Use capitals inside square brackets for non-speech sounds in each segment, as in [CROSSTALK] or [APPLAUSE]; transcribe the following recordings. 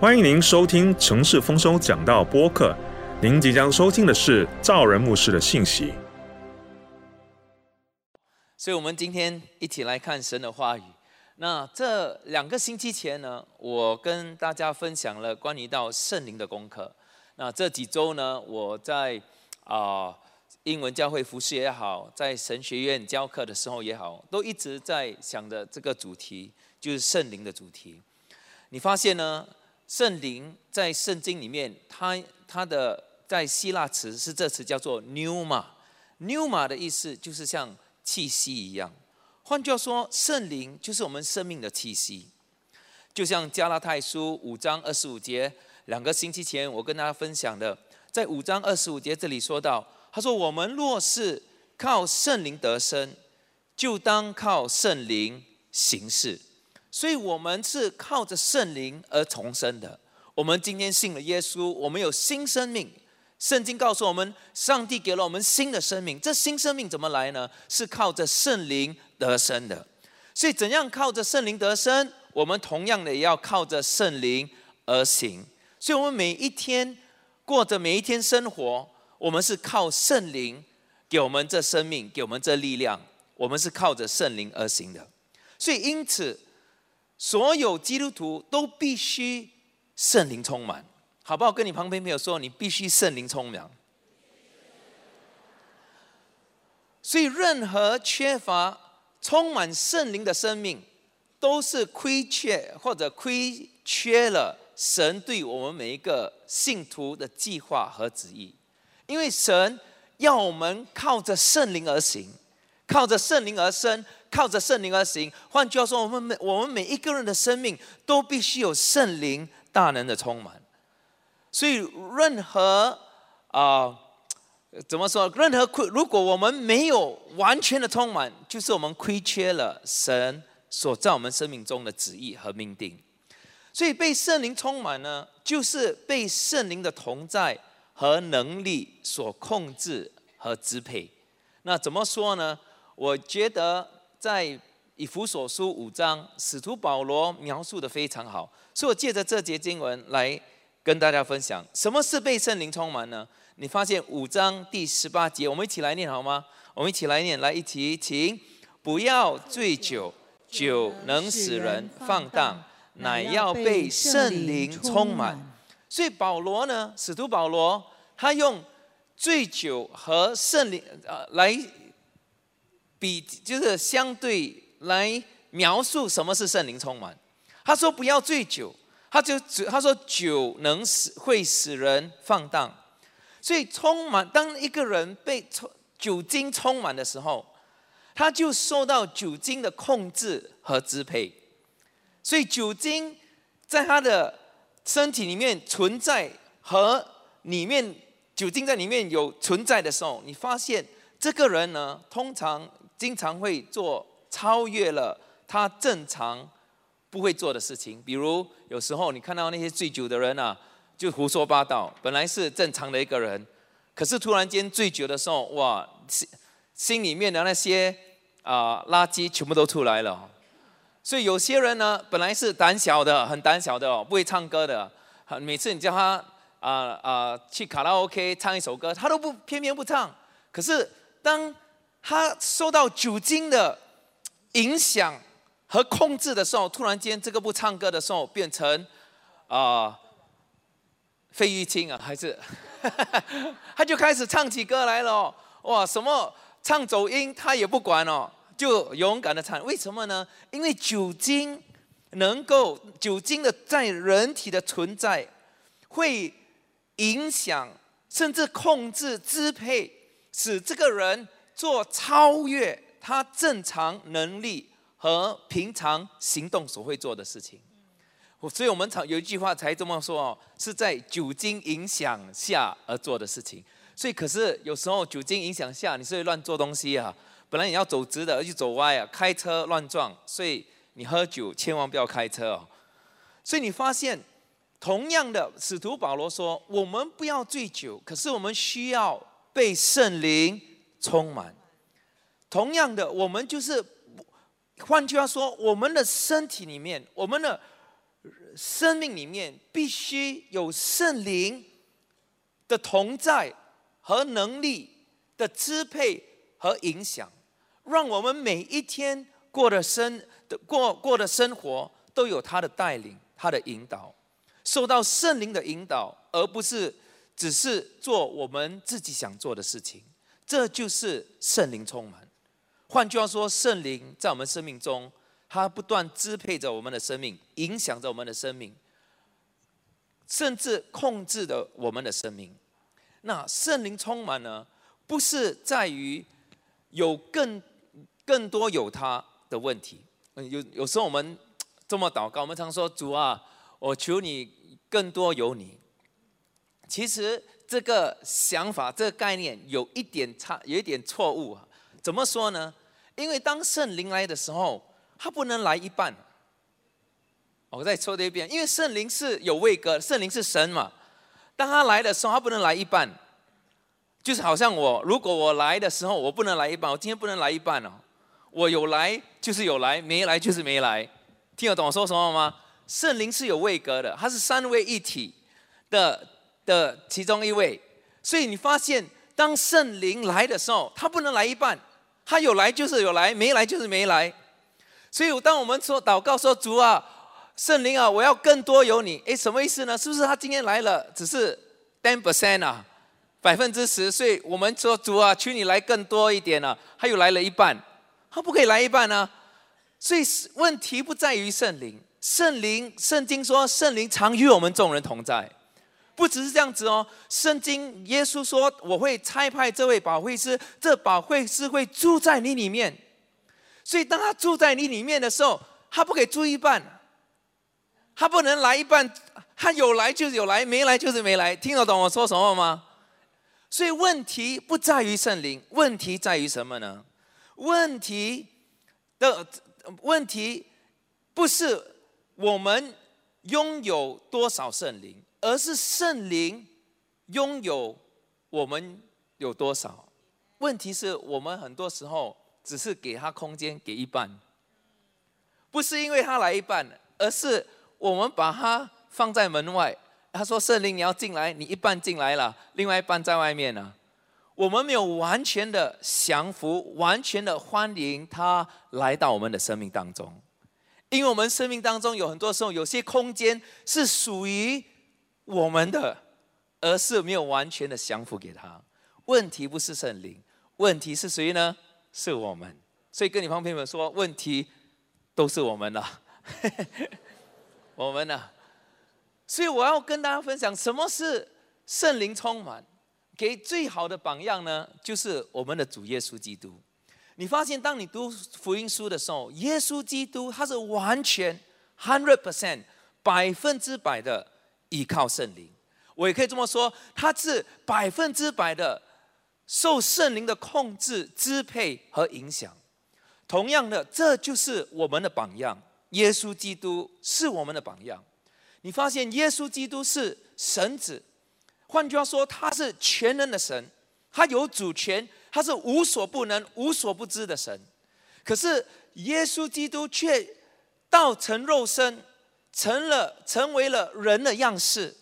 欢迎您收听城市丰收讲道播客。您即将收听的是赵仁牧师的信息。所以，我们今天一起来看神的话语。那这两个星期前呢，我跟大家分享了关于到圣灵的功课。那这几周呢，我在啊英文教会服饰也好，在神学院教课的时候也好，都一直在想着这个主题，就是圣灵的主题。你发现呢？圣灵在圣经里面，它它的在希腊词是这词叫做 pneuma，pneuma 的意思就是像气息一样。换句话说，圣灵就是我们生命的气息。就像加拉太书五章二十五节，两个星期前我跟大家分享的，在五章二十五节这里说到，他说：“我们若是靠圣灵得生，就当靠圣灵行事。”所以，我们是靠着圣灵而重生的。我们今天信了耶稣，我们有新生命。圣经告诉我们，上帝给了我们新的生命。这新生命怎么来呢？是靠着圣灵得生的。所以，怎样靠着圣灵得生？我们同样的也要靠着圣灵而行。所以，我们每一天过着每一天生活，我们是靠圣灵给我们这生命，给我们这力量。我们是靠着圣灵而行的。所以，因此。所有基督徒都必须圣灵充满，好不好？跟你旁边朋友说，你必须圣灵充满。所以，任何缺乏充满圣灵的生命，都是亏欠或者亏缺了神对我们每一个信徒的计划和旨意。因为神要我们靠着圣灵而行，靠着圣灵而生。靠着圣灵而行。换句话说，我们每我们每一个人的生命都必须有圣灵大能的充满。所以，任何啊，怎么说？任何亏，如果我们没有完全的充满，就是我们亏缺了神所在我们生命中的旨意和命定。所以，被圣灵充满呢，就是被圣灵的同在和能力所控制和支配。那怎么说呢？我觉得。在以弗所书五章，使徒保罗描述的非常好，所以我借着这节经文来跟大家分享，什么是被圣灵充满呢？你发现五章第十八节，我们一起来念好吗？[LAUGHS] 我们一起来念，来一起，请不要醉酒，酒能使人放荡，乃要被圣灵充满。所以保罗呢，使徒保罗他用醉酒和圣灵呃来。比就是相对来描述什么是圣灵充满。他说不要醉酒，他就他说酒能使会使人放荡，所以充满当一个人被充酒精充满的时候，他就受到酒精的控制和支配。所以酒精在他的身体里面存在和里面酒精在里面有存在的时候，你发现这个人呢，通常。经常会做超越了他正常不会做的事情，比如有时候你看到那些醉酒的人啊，就胡说八道。本来是正常的一个人，可是突然间醉酒的时候，哇，心心里面的那些啊垃圾全部都出来了。所以有些人呢，本来是胆小的，很胆小的哦，不会唱歌的。每次你叫他啊啊去卡拉 OK 唱一首歌，他都不偏偏不唱。可是当他受到酒精的影响和控制的时候，突然间这个不唱歌的时候，变成啊费玉清啊，还是 [LAUGHS] 他就开始唱起歌来了。哇，什么唱走音他也不管哦，就勇敢的唱。为什么呢？因为酒精能够酒精的在人体的存在，会影响甚至控制支配，使这个人。做超越他正常能力和平常行动所会做的事情，所以我们常有一句话才这么说哦，是在酒精影响下而做的事情。所以，可是有时候酒精影响下，你是会乱做东西啊。本来你要走直的，而且走歪啊，开车乱撞。所以你喝酒千万不要开车哦。所以你发现，同样的，使徒保罗说，我们不要醉酒，可是我们需要被圣灵。充满，同样的，我们就是，换句话说，我们的身体里面，我们的生命里面必须有圣灵的同在和能力的支配和影响，让我们每一天过的生的过过的生活都有他的带领、他的引导，受到圣灵的引导，而不是只是做我们自己想做的事情。这就是圣灵充满。换句话说，圣灵在我们生命中。它不断支配着我们的生命，影响着我们的生命，甚至控制着我们的生命。那圣灵充满呢？不是在于有更更多有他的问题。有有时候我们这么祷告，我们常说：“主啊，我求你更多有你。”其实这个想法、这个概念有一点差，有一点错误啊。怎么说呢？因为当圣灵来的时候。他不能来一半。我再说这一遍，因为圣灵是有位格，圣灵是神嘛。当他来的时候，他不能来一半，就是好像我，如果我来的时候，我不能来一半，我今天不能来一半哦。我有来就是有来，没来就是没来。听得懂我说什么吗？圣灵是有位格的，它是三位一体的的其中一位。所以你发现，当圣灵来的时候，他不能来一半，他有来就是有来，没来就是没来。所以，当我们说祷告说主啊，圣灵啊，我要更多有你，诶，什么意思呢？是不是他今天来了，只是 ten percent 啊，百分之十？所以我们说主啊，求你来更多一点啊，他又来了一半，他不可以来一半呢？所以问题不在于圣灵，圣灵，圣经说圣灵常与我们众人同在，不只是这样子哦。圣经耶稣说我会差派这位保惠师，这保惠师会住在你里面。所以，当他住在你里面的时候，他不给住一半，他不能来一半，他有来就是有来，没来就是没来。听得懂我说什么吗？所以问题不在于圣灵，问题在于什么呢？问题的问题不是我们拥有多少圣灵，而是圣灵拥有我们有多少。问题是我们很多时候。只是给他空间，给一半，不是因为他来一半，而是我们把他放在门外。他说：“圣灵，你要进来，你一半进来了，另外一半在外面呢。”我们没有完全的降服，完全的欢迎他来到我们的生命当中，因为我们生命当中有很多时候，有些空间是属于我们的，而是没有完全的降服给他。问题不是圣灵，问题是谁呢？是我们，所以跟你旁边们说，问题都是我们的，[LAUGHS] 我们呢？所以我要跟大家分享，什么是圣灵充满？给最好的榜样呢，就是我们的主耶稣基督。你发现，当你读福音书的时候，耶稣基督他是完全 hundred percent 百分之百的依靠圣灵。我也可以这么说，他是百分之百的。受圣灵的控制、支配和影响。同样的，这就是我们的榜样。耶稣基督是我们的榜样。你发现，耶稣基督是神子，换句话说，他是全能的神，他有主权，他是无所不能、无所不知的神。可是，耶稣基督却道成肉身，成了成为了人的样式，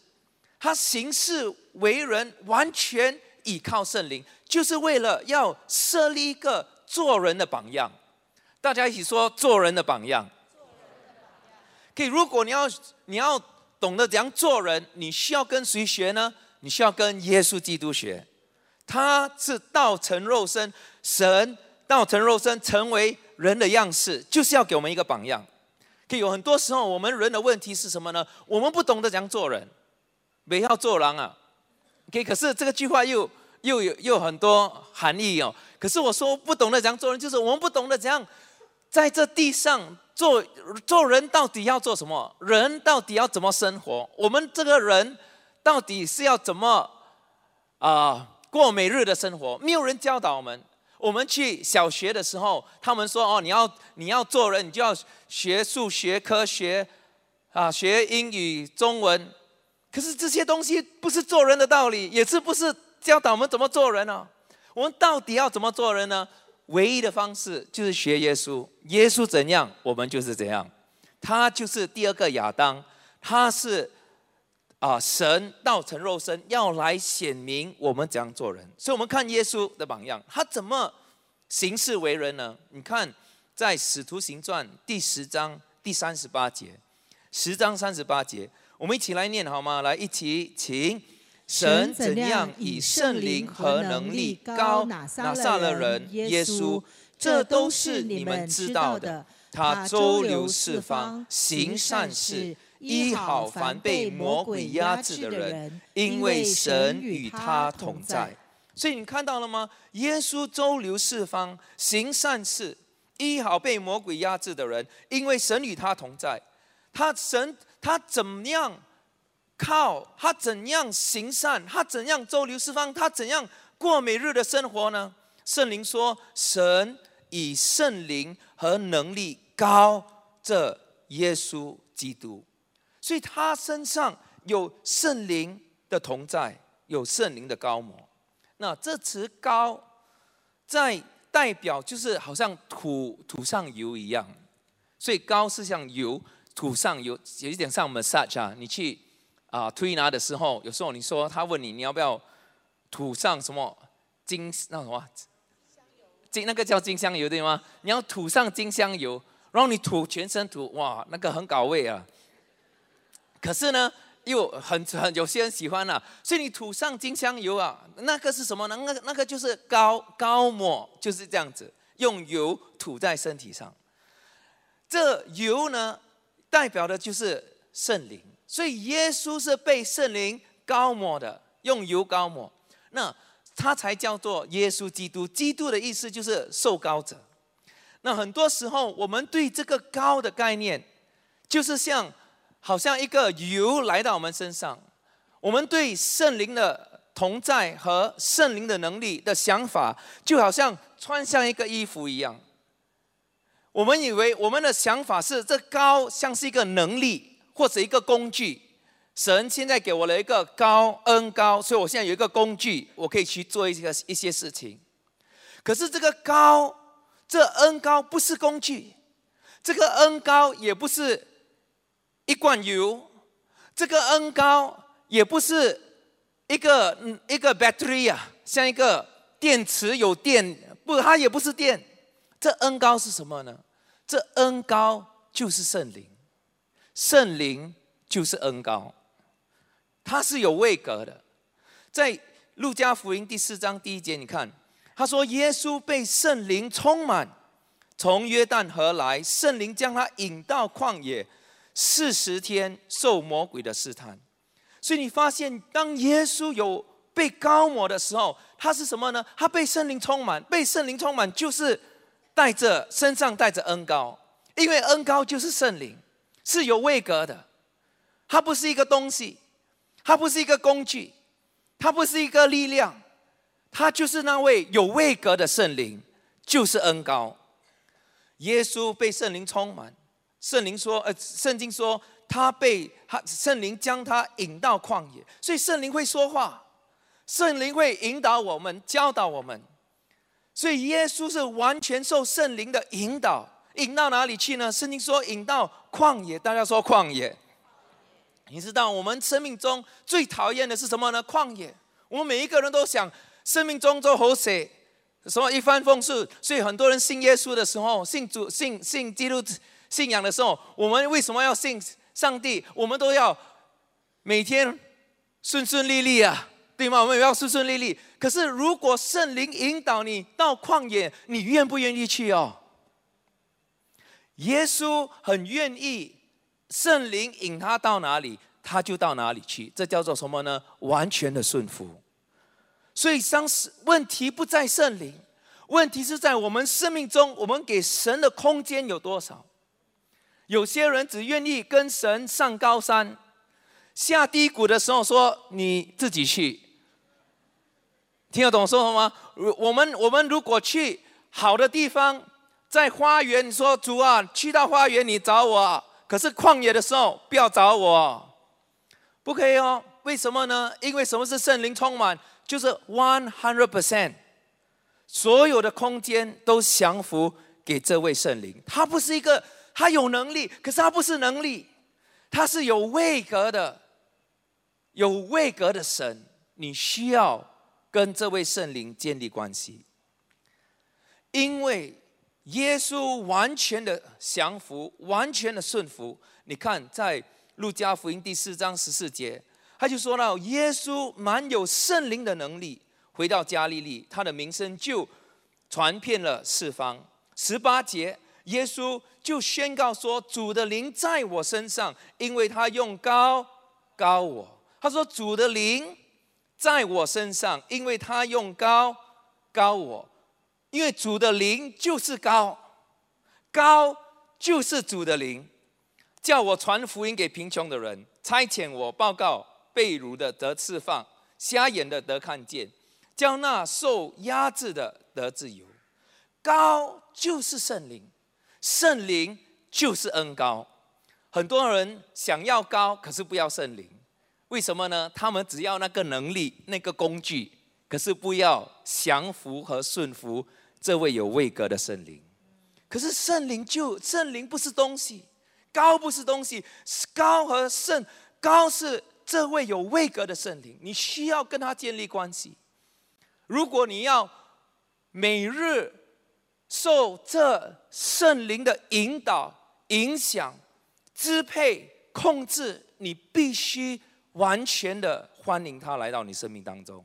他行事为人完全。依靠圣灵，就是为了要设立一个做人的榜样。大家一起说做人的榜样。可以，如果你要你要懂得怎样做人，你需要跟谁学呢？你需要跟耶稣基督学。他是道成肉身，神道成肉身，成为人的样式，就是要给我们一个榜样。有很多时候，我们人的问题是什么呢？我们不懂得怎样做人，没要做人啊。OK，可是这个句话又又有又很多含义哦。可是我说不懂得怎样做人，就是我们不懂得怎样在这地上做做人，到底要做什么？人到底要怎么生活？我们这个人到底是要怎么啊过每日的生活？没有人教导我们。我们去小学的时候，他们说哦，你要你要做人，你就要学数学、科学啊，学英语、中文。可是这些东西不是做人的道理，也是不是教导我们怎么做人呢？我们到底要怎么做人呢？唯一的方式就是学耶稣，耶稣怎样，我们就是怎样。他就是第二个亚当，他是啊神道成肉身，要来显明我们怎样做人。所以，我们看耶稣的榜样，他怎么行事为人呢？你看，在使徒行传第十章第三十八节，十章三十八节，我们一起来念好吗？来，一起，请。神怎样以圣灵和能力高拿撒勒人耶稣，这都是你们知道的。他周流四方，行善事，医好凡被魔鬼压制的人，因为神与他同在。所以你看到了吗？耶稣周流四方，行善事，医好被魔鬼压制的人，因为神与他同在。他神他怎么样？靠他怎样行善，他怎样周流四方，他怎样过每日的生活呢？圣灵说：“神以圣灵和能力高这耶稣基督，所以他身上有圣灵的同在，有圣灵的高模。那这词‘高’在代表就是好像土土上油一样，所以‘高’是像油土上油，有一点像 massage 啊，你去。”啊，推拿的时候，有时候你说他问你，你要不要涂上什么金那什么金那个叫金香油对吗？你要涂上金香油，然后你涂全身涂，哇，那个很搞味啊。可是呢，又很很有些人喜欢啊，所以你涂上金香油啊，那个是什么呢？那个那个就是高高抹，就是这样子，用油涂在身体上。这油呢，代表的就是圣灵。所以耶稣是被圣灵高抹的，用油膏抹，那他才叫做耶稣基督。基督的意思就是受高者。那很多时候我们对这个高的概念，就是像好像一个油来到我们身上，我们对圣灵的同在和圣灵的能力的想法，就好像穿上一个衣服一样。我们以为我们的想法是这高像是一个能力。或者一个工具，神现在给我了一个高恩高，所以我现在有一个工具，我可以去做一些一些事情。可是这个高，这恩高不是工具，这个恩高也不是一罐油，这个恩高也不是一个一个 battery 啊，像一个电池有电，不，它也不是电。这恩高是什么呢？这恩高就是圣灵。圣灵就是恩高，它是有位格的。在路加福音第四章第一节，你看，他说耶稣被圣灵充满，从约旦河来，圣灵将他引到旷野，四十天受魔鬼的试探。所以你发现，当耶稣有被高抹的时候，他是什么呢？他被圣灵充满，被圣灵充满就是带着身上带着恩高，因为恩高就是圣灵。是有位格的，它不是一个东西，它不是一个工具，它不是一个力量，它就是那位有位格的圣灵，就是恩高。耶稣被圣灵充满，圣灵说，呃，圣经说他被他圣灵将他引到旷野，所以圣灵会说话，圣灵会引导我们，教导我们，所以耶稣是完全受圣灵的引导。引到哪里去呢？圣经说引到旷野，大家说旷野。你知道我们生命中最讨厌的是什么呢？旷野。我们每一个人都想生命中做好事，什么一帆风顺。所以很多人信耶稣的时候，信主、信信基督信仰的时候，我们为什么要信上帝？我们都要每天顺顺利利啊，对吗？我们也要顺顺利利。可是如果圣灵引导你到旷野，你愿不愿意去哦？耶稣很愿意，圣灵引他到哪里，他就到哪里去。这叫做什么呢？完全的顺服。所以，当时问题不在圣灵，问题是在我们生命中，我们给神的空间有多少？有些人只愿意跟神上高山，下低谷的时候说你自己去。听得懂说什么吗？我们我们如果去好的地方。在花园，说主啊，去到花园你找我，可是旷野的时候不要找我，不可以哦。为什么呢？因为什么是圣灵充满？就是 one hundred percent，所有的空间都降服给这位圣灵。他不是一个，他有能力，可是他不是能力，他是有位格的，有位格的神，你需要跟这位圣灵建立关系，因为耶稣完全的降服，完全的顺服。你看，在路加福音第四章十四节，他就说到耶稣满有圣灵的能力，回到加利利，他的名声就传遍了四方。十八节，耶稣就宣告说：“主的灵在我身上，因为他用高高我。”他说：“主的灵在我身上，因为他用高高我。因为主的灵就是高，高就是主的灵，叫我传福音给贫穷的人，差遣我报告被掳的得释放，瞎眼的得看见，叫那受压制的得自由。高。”就是圣灵，圣灵就是恩高。很多人想要高，可是不要圣灵，为什么呢？他们只要那个能力、那个工具，可是不要降服和顺服这位有位格的圣灵。可是圣灵就圣灵不是东西，高不是东西，高和圣高是这位有位格的圣灵，你需要跟他建立关系。如果你要每日。受这圣灵的引导、影响、支配、控制，你必须完全的欢迎他来到你生命当中。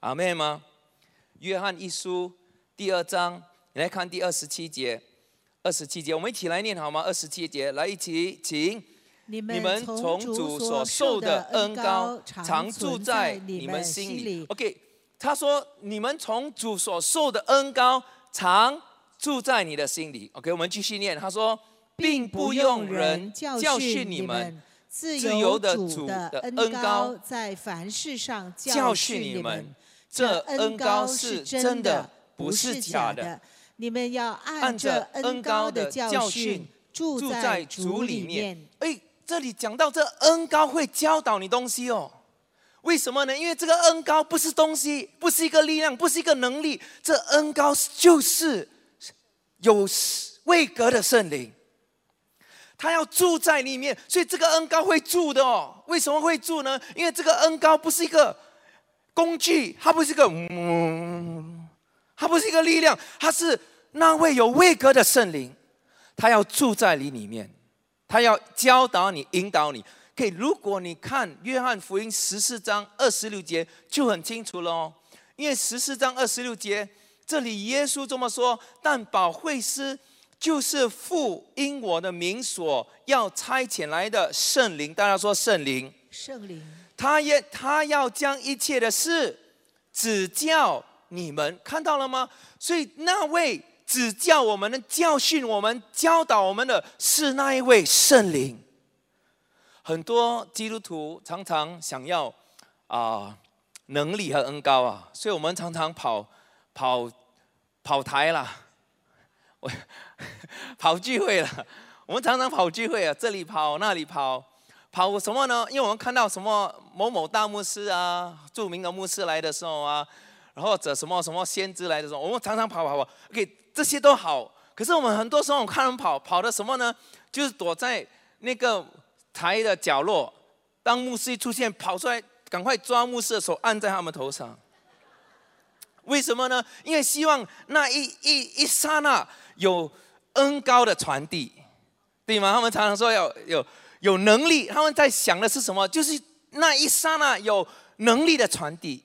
阿妹吗？约翰一书第二章，你来看第二十七节。二十七节，我们一起来念好吗？二十七节，来一起，请你们从主所受的恩高常住在你们心里。OK，他说你们从主所受的恩高。常住在你的心里。OK，我们继续念。他说，并不用人教训你们，自由的主的恩高在凡事上教训你们。这恩高是真的，不是假的。你们要按着恩高的教训住在主里面。哎，这里讲到这恩高会教导你东西哦。为什么呢？因为这个恩高不是东西，不是一个力量，不是一个能力。这恩高就是有位格的圣灵，他要住在里面，所以这个恩高会住的哦。为什么会住呢？因为这个恩高不是一个工具，它不是一个，它不是一个力量，它是那位有位格的圣灵，他要住在你里面，他要教导你，引导你。以，如果你看约翰福音十四章二十六节，就很清楚了哦。因为十四章二十六节，这里耶稣这么说：“但保惠师就是父因我的名所要差遣来的圣灵。”大家说圣灵，圣灵，他也他要将一切的事指教你们，看到了吗？所以那位指教我们的、教训我们、教导我们的是那一位圣灵。很多基督徒常常想要啊能力和恩高啊，所以我们常常跑跑跑台了，我 [LAUGHS] 跑聚会了。我们常常跑聚会啊，这里跑那里跑，跑什么呢？因为我们看到什么某某大牧师啊，著名的牧师来的时候啊，然后或者什么什么先知来的时候，我们常常跑跑跑。OK，这些都好，可是我们很多时候我看他们跑跑的什么呢？就是躲在那个。台的角落，当牧师一出现，跑出来，赶快抓牧师的手，按在他们头上。为什么呢？因为希望那一一一刹那有恩高的传递，对吗？他们常常说要有有能力，他们在想的是什么？就是那一刹那有能力的传递。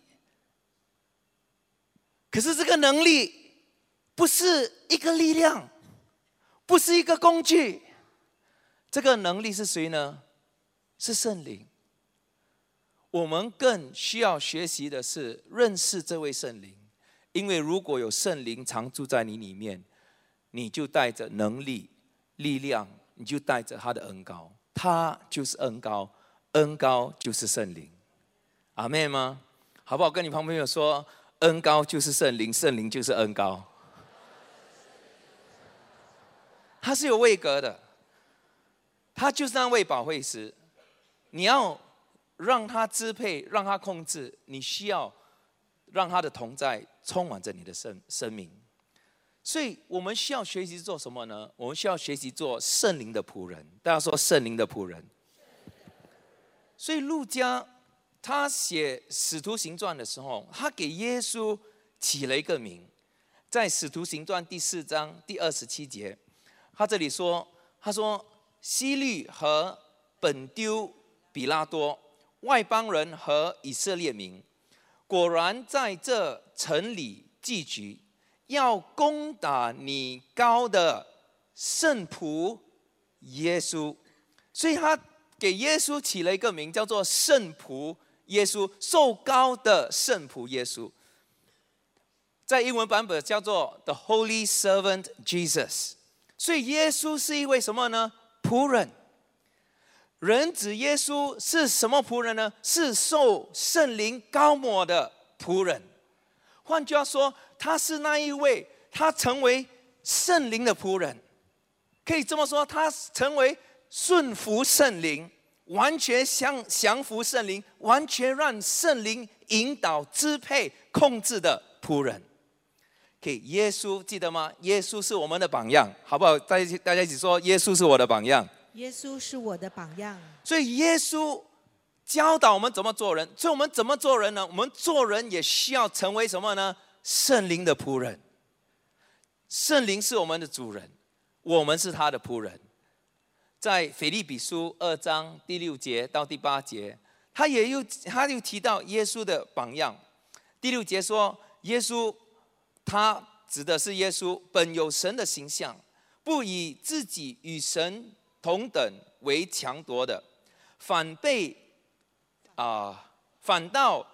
可是这个能力不是一个力量，不是一个工具。这个能力是谁呢？是圣灵。我们更需要学习的是认识这位圣灵，因为如果有圣灵常住在你里面，你就带着能力、力量，你就带着他的恩高，他就是恩高，恩高就是圣灵。阿妹吗？好不好？跟你旁边有说，恩高就是圣灵，圣灵就是恩高，他是有位格的。他就是那位保惠师，你要让他支配，让他控制，你需要让他的同在充满着你的生生命。所以我们需要学习做什么呢？我们需要学习做圣灵的仆人。大家说圣灵的仆人，所以路加他写《使徒行传》的时候，他给耶稣起了一个名，在《使徒行传》第四章第二十七节，他这里说：“他说西律和本丢比拉多，外邦人和以色列民，果然在这城里聚集，要攻打你高的圣仆耶稣。”所以他。给耶稣起了一个名，叫做圣仆耶稣，受高的圣仆耶稣。在英文版本叫做 The Holy Servant Jesus。所以耶稣是一位什么呢？仆人。人子耶稣是什么仆人呢？是受圣灵高抹的仆人。换句话说，他是那一位，他成为圣灵的仆人。可以这么说，他成为。顺服圣灵，完全降降服圣灵，完全让圣灵引导、支配、控制的仆人。给耶稣记得吗？耶稣是我们的榜样，好不好？大家大家一起说：耶稣是我的榜样。耶稣是我的榜样。所以耶稣教导我们怎么做人。所以我们怎么做人呢？我们做人也需要成为什么呢？圣灵的仆人。圣灵是我们的主人，我们是他的仆人。在腓利比书二章第六节到第八节，他也又他又提到耶稣的榜样。第六节说，耶稣他指的是耶稣本有神的形象，不以自己与神同等为强夺的，反被啊反倒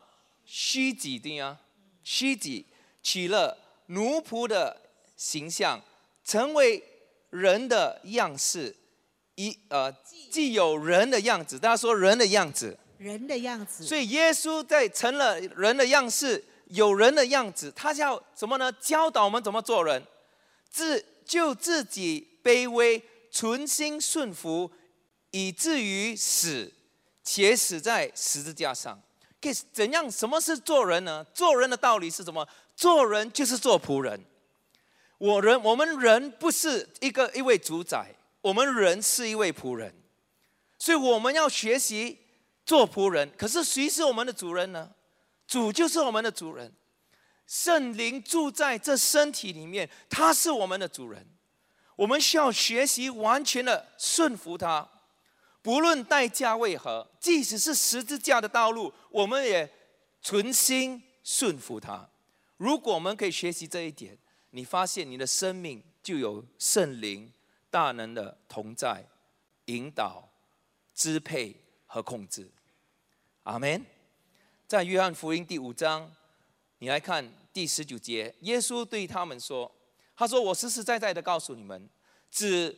虚己的啊虚己，取了奴仆的形象，成为人的样式。一呃，既有人的样子，大家说人的样子，人的样子。所以耶稣在成了人的样式，有人的样子，他叫什么呢？教导我们怎么做人，自就自己卑微，存心顺服，以至于死，且死在十字架上。可怎样？什么是做人呢？做人的道理是什么？做人就是做仆人。我人，我们人不是一个一位主宰。我们人是一位仆人，所以我们要学习做仆人。可是谁是我们的主人呢？主就是我们的主人，圣灵住在这身体里面，他是我们的主人。我们需要学习完全的顺服他，不论代价为何，即使是十字架的道路，我们也存心顺服他。如果我们可以学习这一点，你发现你的生命就有圣灵。大能的同在、引导、支配和控制，阿门。在约翰福音第五章，你来看第十九节，耶稣对他们说：“他说，我实实在在的告诉你们，只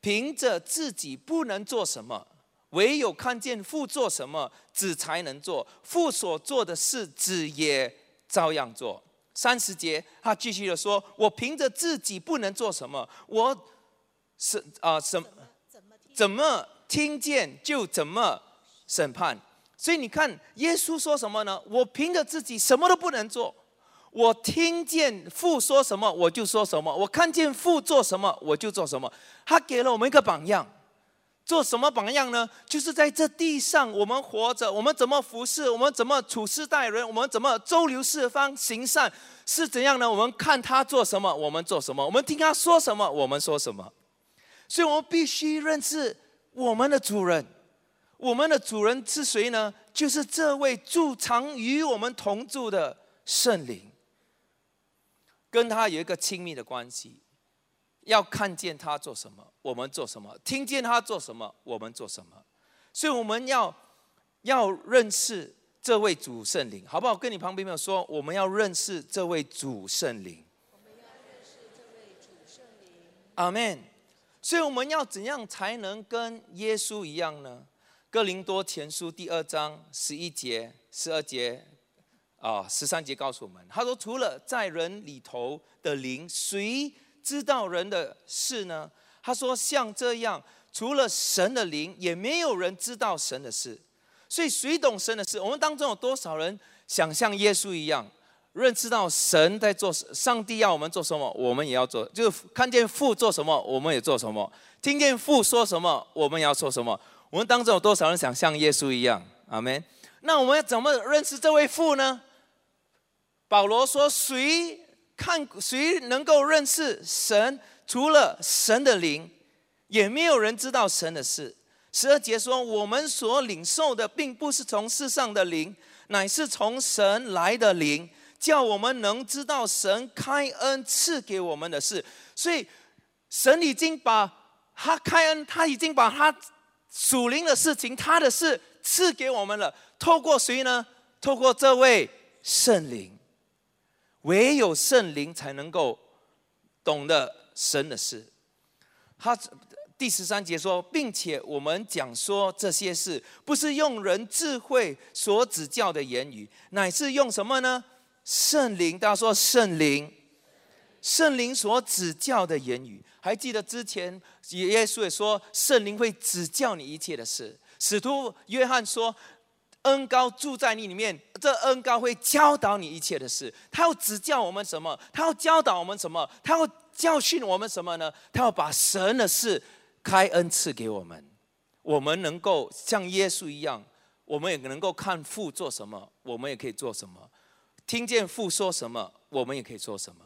凭着自己不能做什么，唯有看见父做什么，子才能做。父所做的事，子也照样做。”三十节，他继续的说：“我凭着自己不能做什么，我。”是啊，什怎么听见就怎么审判？所以你看，耶稣说什么呢？我凭着自己什么都不能做，我听见父说什么我就说什么，我看见父做什么我就做什么。他给了我们一个榜样，做什么榜样呢？就是在这地上我们活着，我们怎么服侍，我们怎么处事待人，我们怎么周流四方行善，是怎样呢？我们看他做什么，我们做什么；我们听他说什么，我们说什么。所以我们必须认识我们的主人，我们的主人是谁呢？就是这位住常与我们同住的圣灵，跟他有一个亲密的关系。要看见他做什么，我们做什么；听见他做什么，我们做什么。所以我们要要认识这位主圣灵，好不好？跟你旁边朋友说，我们要认识这位主圣灵。我们要认识这位主圣灵。阿门。所以我们要怎样才能跟耶稣一样呢？哥林多前书第二章十一节、十二节啊，十三节告诉我们，他说：“除了在人里头的灵，谁知道人的事呢？”他说：“像这样，除了神的灵，也没有人知道神的事。所以，谁懂神的事？我们当中有多少人想像耶稣一样？”认知到神在做，上帝要我们做什么，我们也要做。就是看见父做什么，我们也做什么；听见父说什么，我们也要做什么。我们当中有多少人想像耶稣一样？阿门。那我们要怎么认识这位父呢？保罗说：“谁看谁能够认识神？除了神的灵，也没有人知道神的事。”十二节说：“我们所领受的，并不是从世上的灵，乃是从神来的灵，叫我们能知道神开恩赐给我们的事。所以，神已经把他开恩，他已经把他属灵的事情，他的事赐给我们了。透过谁呢？透过这位圣灵。唯有圣灵才能够懂得神的事。他第十三节说，并且我们讲说这些事，不是用人智慧所指教的言语，乃是用什么呢？圣灵，大家说圣灵，圣灵所指教的言语。还记得之前耶稣也说，圣灵会指教你一切的事。使徒约翰说。恩高住在你里面，这恩高会教导你一切的事。他要指教我们什么？他要教导我们什么？他要教训我们什么呢？他要把神的事开恩赐给我们。我们能够像耶稣一样，我们也能够看父做什么，我们也可以做什么；听见父说什么，我们也可以做什么。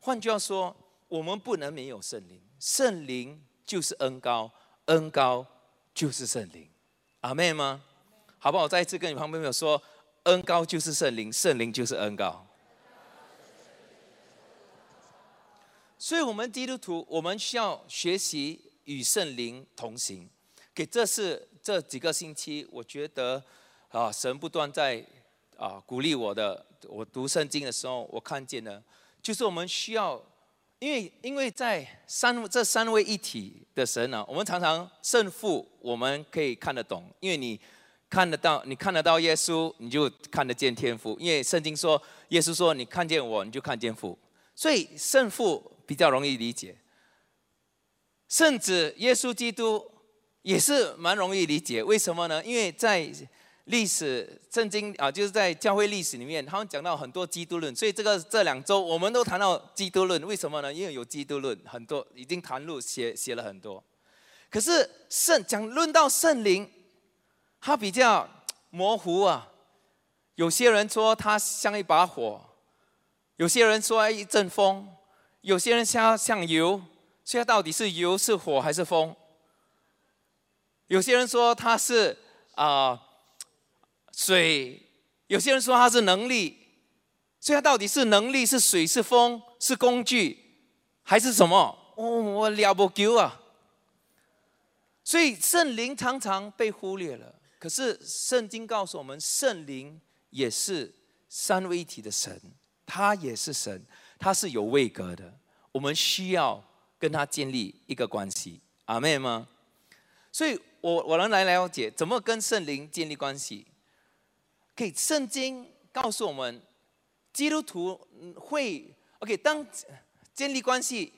换句话说，我们不能没有圣灵。圣灵就是恩高，恩高就是圣灵。阿妹吗？好不好？我再一次跟你旁边朋友说，恩高就是圣灵，圣灵就是恩高。所以，我们基督徒，我们需要学习与圣灵同行。给这是这几个星期，我觉得啊，神不断在啊鼓励我的。我读圣经的时候，我看见了，就是我们需要，因为因为在三这三位一体的神呢，我们常常圣父我们可以看得懂，因为你。看得到，你看得到耶稣，你就看得见天父。因为圣经说，耶稣说：“你看见我，你就看见父。”所以圣父比较容易理解，圣子耶稣基督也是蛮容易理解。为什么呢？因为在历史圣经啊，就是在教会历史里面，他们讲到很多基督论。所以这个这两周我们都谈到基督论。为什么呢？因为有基督论，很多已经谈入写写了很多。可是圣讲论到圣灵。它比较模糊啊，有些人说它像一把火，有些人说一阵风，有些人像像油，所以它到底是油是火还是风？有些人说它是啊水，有些人说它是能力，所以它到底是能力是水是风是工具还是什么？哦，我了不丢啊！所以圣灵常常被忽略了。可是圣经告诉我们，圣灵也是三位一体的神，他也是神，他是有位格的。我们需要跟他建立一个关系，阿妹吗？所以，我我能来了解怎么跟圣灵建立关系。可以，圣经告诉我们，基督徒会 OK 当建立关系。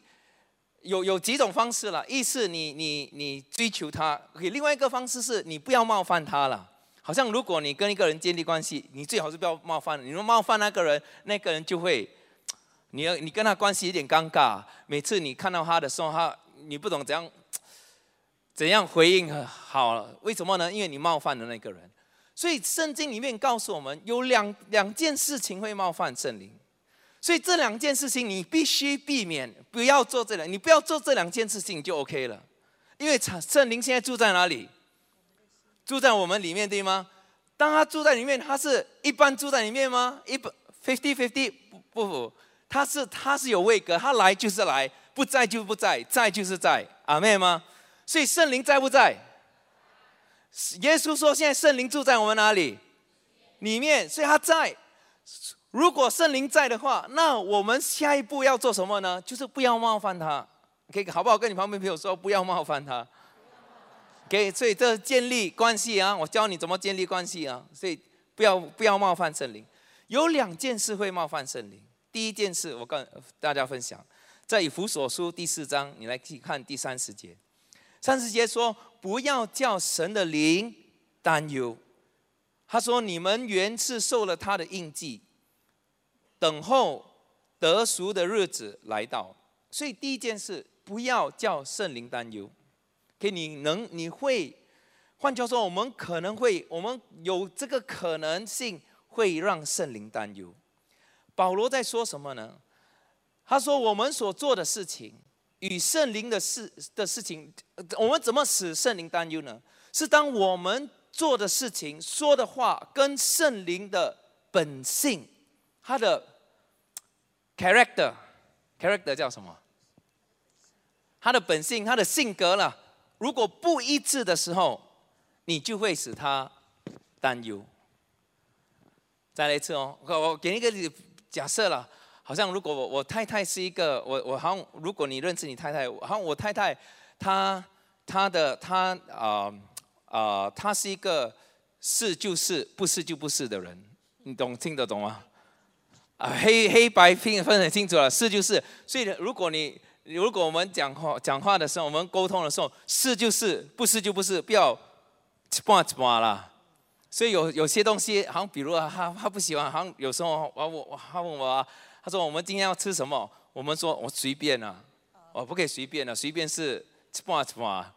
有有几种方式了，一是你你你追求他，OK，另外一个方式是你不要冒犯他了。好像如果你跟一个人建立关系，你最好是不要冒犯，你若冒犯那个人，那个人就会，你要你跟他关系有点尴尬。每次你看到他的时候，他你不懂怎样怎样回应好了，为什么呢？因为你冒犯了那个人。所以圣经里面告诉我们，有两两件事情会冒犯圣灵。所以这两件事情你必须避免，不要做这两，你不要做这两件事情就 OK 了。因为圣灵现在住在哪里？住在我们里面，对吗？当他住在里面，他是一般住在里面吗？一般 fifty fifty 不不，他是他是有位格，他来就是来，不在就不在，在就是在，阿妹吗？所以圣灵在不在？耶稣说现在圣灵住在我们哪里？里面，所以他在。如果圣灵在的话，那我们下一步要做什么呢？就是不要冒犯他，可以好不好？跟你旁边朋友说，不要冒犯他。给，所以这建立关系啊，我教你怎么建立关系啊。所以不要不要冒犯圣灵。有两件事会冒犯圣灵。第一件事，我跟大家分享，在以弗所书第四章，你来去看第三十节。三十节说，不要叫神的灵担忧。他说，你们原是受了他的印记。等候得赎的日子来到，所以第一件事，不要叫圣灵担忧。给你能你会换句话说，我们可能会，我们有这个可能性会让圣灵担忧。保罗在说什么呢？他说：“我们所做的事情与圣灵的事的事情，我们怎么使圣灵担忧呢？是当我们做的事情、说的话跟圣灵的本性，他的 character，character 叫什么？他的本性、他的性格了。如果不一致的时候。”你就会使他担忧。再来一次哦，我我给一个假设了，好像如果我我太太是一个我我好像如果你认识你太太，好像我太太她她的她啊啊她是一个是就是不是就不是的人，你懂听得懂吗？啊黑黑白分分很清楚了，是就是，所以如果你如果我们讲话讲话的时候，我们沟通的时候是就是不是就不是，不要。一半一半啦，所以有有些东西，好像比如他他不喜欢，好像有时候我我他问我，他说我们今天要吃什么？我们说我随便啊，我不可以随便的，随便是一半一半。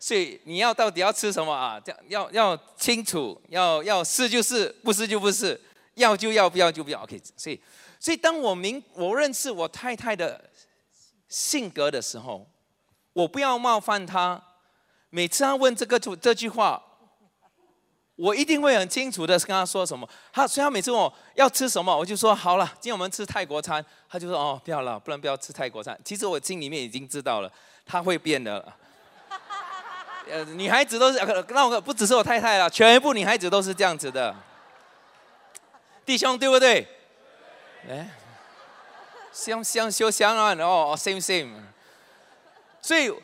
所以你要到底要吃什么啊？这样要要清楚，要要是就是，不是就不是，要就要，不要就不要。OK，所以所以当我明我认识我太太的性格的时候，我不要冒犯她。每次他问这个这这句话，我一定会很清楚的跟他说什么。他所以他每次问我要吃什么，我就说好了，今天我们吃泰国餐。他就说哦，不要了，不能不要吃泰国餐。其实我心里面已经知道了，他会变的。呃，女孩子都是，那我不只是我太太了，全部女孩子都是这样子的。弟兄对不对？哎，相相修相啊，哦，same same。所以。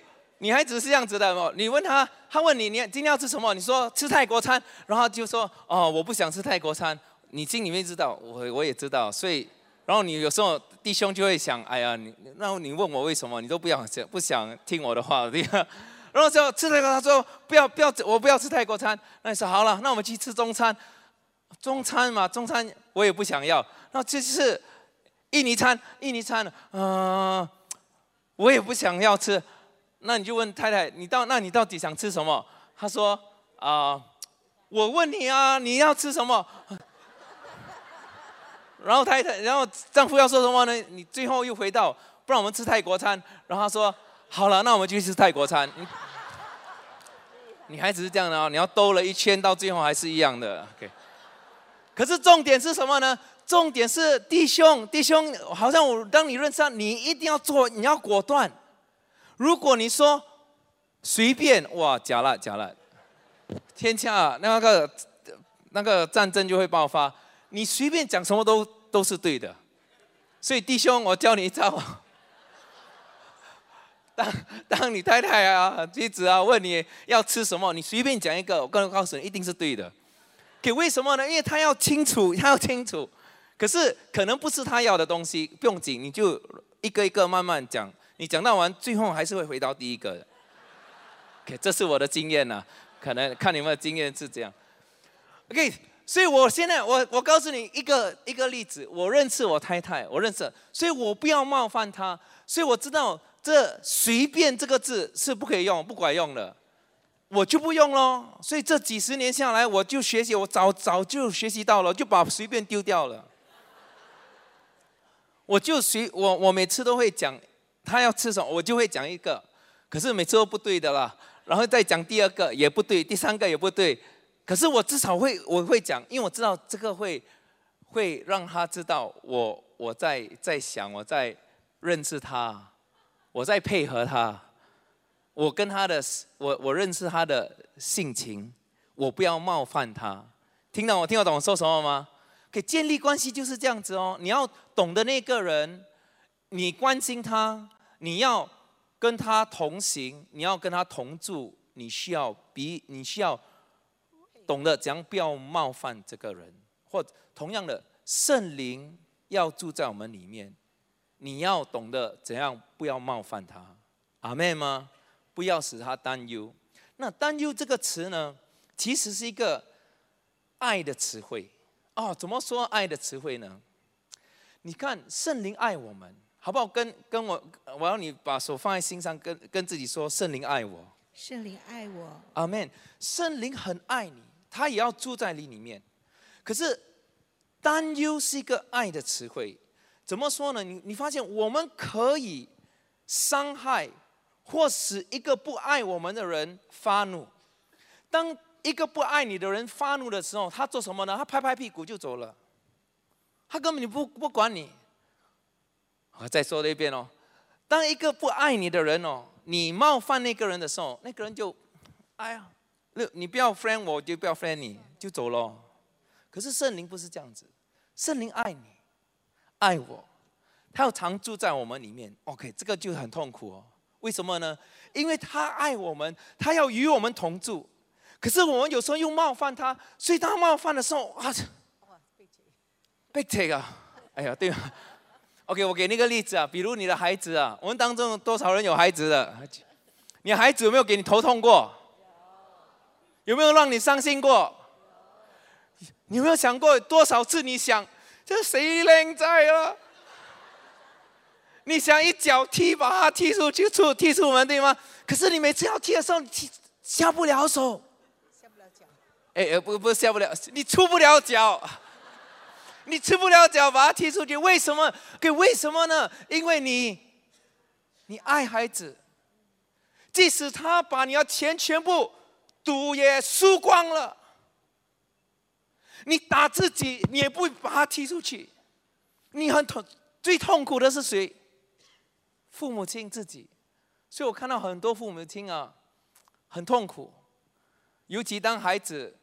女孩子是这样子的哦，你问她，她问你，你今天要吃什么？你说吃泰国餐，然后就说哦，我不想吃泰国餐。你心里面知道，我我也知道，所以，然后你有时候弟兄就会想，哎呀，你那你问我为什么，你都不想不想听我的话，对吧？然后就吃泰国，他说不要不要，我不要吃泰国餐。那你说好了，那我们去吃中餐，中餐嘛，中餐我也不想要。那这是印尼餐，印尼餐，嗯，我也不想要吃。那你就问太太，你到那你到底想吃什么？他说啊，我问你啊，你要吃什么？[LAUGHS] 然后太太，然后丈夫要说什么呢？你最后又回到，不然我们吃泰国餐。然后他说好了，那我们就去吃泰国餐。女孩子是这样的哦，你要兜了一圈，到最后还是一样的。可是重点是什么呢？重点是弟兄，弟兄，好像我当你认识他，你一定要做，你要果断。如果你说随便哇，假了假了，天下那个那个战争就会爆发。你随便讲什么都都是对的，所以弟兄，我教你一招。当当你太太啊、妻子啊问你要吃什么，你随便讲一个，我个人告诉你，一定是对的。可为什么呢？因为他要清楚，他要清楚。可是可能不是他要的东西，不用紧，你就一个一个慢慢讲。你讲到完，最后还是会回到第一个。OK，这是我的经验呐，可能看你们的经验是这样。OK，所以我现在我我告诉你一个一个例子，我认识我太太，我认识，所以我不要冒犯她，所以我知道这随便这个字是不可以用，不管用的，我就不用喽。所以这几十年下来，我就学习，我早早就学习到了，就把随便丢掉了。我就随我我每次都会讲。他要吃什么，我就会讲一个，可是每次都不对的啦。然后再讲第二个也不对，第三个也不对。可是我至少会我会讲，因为我知道这个会会让他知道我我在在想，我在认识他，我在配合他，我跟他的我我认识他的性情，我不要冒犯他。听懂我听得懂我说什么吗？可建立关系就是这样子哦，你要懂得那个人。你关心他，你要跟他同行，你要跟他同住，你需要比你需要懂得怎样不要冒犯这个人，或同样的圣灵要住在我们里面，你要懂得怎样不要冒犯他，阿妹吗？不要使他担忧。那担忧这个词呢，其实是一个爱的词汇哦。怎么说爱的词汇呢？你看圣灵爱我们。好不好？跟跟我，我要你把手放在心上，跟跟自己说：圣灵爱我。圣灵爱我。阿门。圣灵很爱你，他也要住在你里面。可是担忧是一个爱的词汇，怎么说呢？你你发现我们可以伤害或使一个不爱我们的人发怒。当一个不爱你的人发怒的时候，他做什么呢？他拍拍屁股就走了，他根本就不不管你。我再说了一遍哦，当一个不爱你的人哦。你冒犯那个人的时候，那个人就，哎呀，你你不要 friend 我，就不要 friend 你，就走了。可是圣灵不是这样子，圣灵爱你，爱我，他要常住在我们里面。OK，这个就很痛苦哦。为什么呢？因为他爱我们，他要与我们同住。可是我们有时候又冒犯他，所以他冒犯的时候啊，被 take 啊，哎呀，对。OK，我给你个例子啊，比如你的孩子啊，我们当中多少人有孩子的？你孩子有没有给你头痛过？有没有让你伤心过？你有没有想过多少次？你想这谁靓仔啊？你想一脚踢把他踢出去，出踢出门对吗？可是你每次要踢的时候，你踢下不了手，下不了脚。哎，不不下不了，你出不了脚。你吃不了脚，把他踢出去，为什么？给为什么呢？因为你，你爱孩子，即使他把你的钱全部赌也输光了，你打自己，你也不会把他踢出去。你很痛，最痛苦的是谁？父母亲自己。所以我看到很多父母亲啊，很痛苦，尤其当孩子。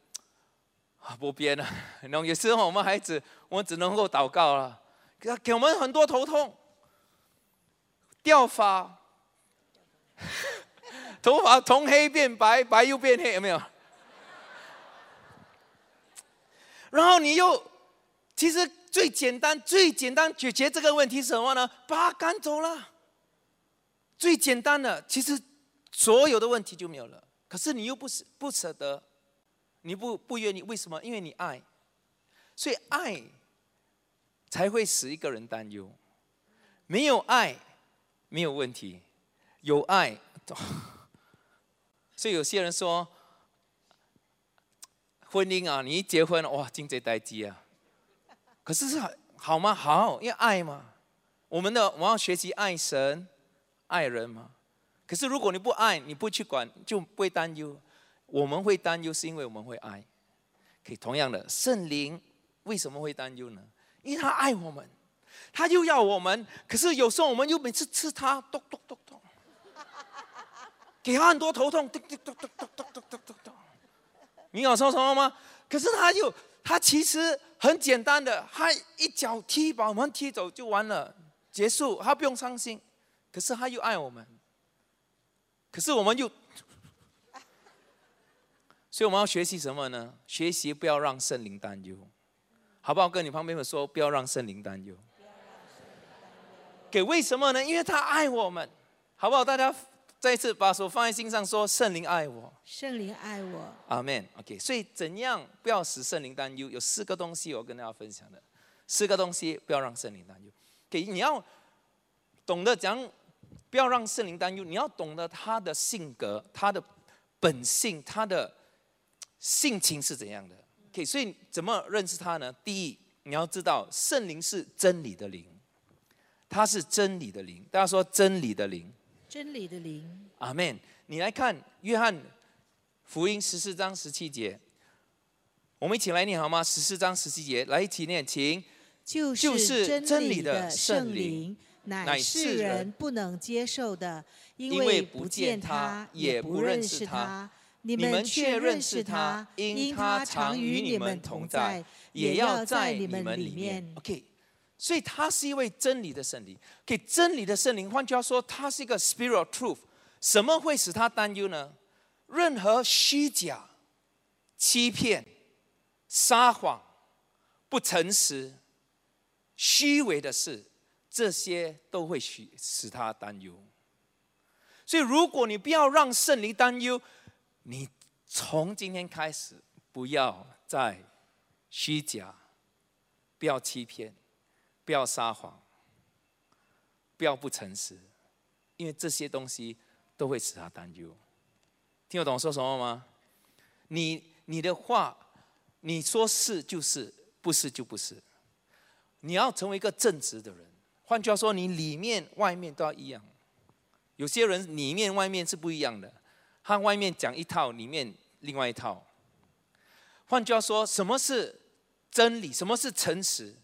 啊，不编了。那有时候我们孩子，我们只能够祷告了，给给我们很多头痛，掉发，[LAUGHS] 头发从黑变白，白又变黑，有没有？[LAUGHS] 然后你又，其实最简单、最简单解决这个问题是什么呢？把他赶走了。最简单的，其实所有的问题就没有了。可是你又不舍不舍得。你不不愿意，为什么？因为你爱，所以爱才会使一个人担忧。没有爱没有问题，有爱，[LAUGHS] 所以有些人说，婚姻啊，你一结婚哇，经济待机啊。可是是好吗？好，因为爱嘛。我们的我们要学习爱神、爱人嘛。可是如果你不爱，你不去管，就不会担忧。我们会担忧，是因为我们会爱。可以同样的，圣灵为什么会担忧呢？因为他爱我们，他又要我们。可是有时候我们又每次吃他，咚咚咚咚，给他很多头痛，咚咚咚咚咚咚咚咚咚。你有说什么吗？可是他又，他其实很简单的，他一脚踢把我们踢走就完了，结束，他不用伤心。可是他又爱我们，可是我们又。所以我们要学习什么呢？学习不要让圣灵担忧，好不好？跟你旁边的说，不要让圣灵担忧。给为什么呢？因为他爱我们，好不好？大家再一次把手放在心上，说圣灵爱我。圣灵爱我。阿门。OK。所以怎样不要使圣灵担忧？有四个东西我跟大家分享的，四个东西不要让圣灵担忧。给你要懂得讲，不要让圣灵担忧。你要懂得他的性格、他的本性、他的。性情是怎样的？OK，所以怎么认识他呢？第一，你要知道圣灵是真理的灵，他是真理的灵。大家说真理的灵，真理的灵。阿门。你来看约翰福音十四章十七节，我们一起来念好吗？十四章十七节，来一起念，请。就是真理的圣灵，乃是人不能接受的，因为不见他，也不认识他。你们却认识他，因他常与你们同在，也要在你们里面。OK，所以他是一位真理的圣灵。给真理的圣灵，换句话说，他是一个 spiritual truth。什么会使他担忧呢？任何虚假、欺骗、撒谎、不诚实、虚伪的事，这些都会使使他担忧。所以，如果你不要让圣灵担忧，你从今天开始，不要再虚假，不要欺骗，不要撒谎，不要不诚实，因为这些东西都会使他担忧。听得懂我说什么吗？你你的话，你说是就是，不是就不是。你要成为一个正直的人。换句话说，你里面外面都要一样。有些人里面外面是不一样的，他外面讲一套，里面另外一套。换句话说，什么是真理？什么是诚实？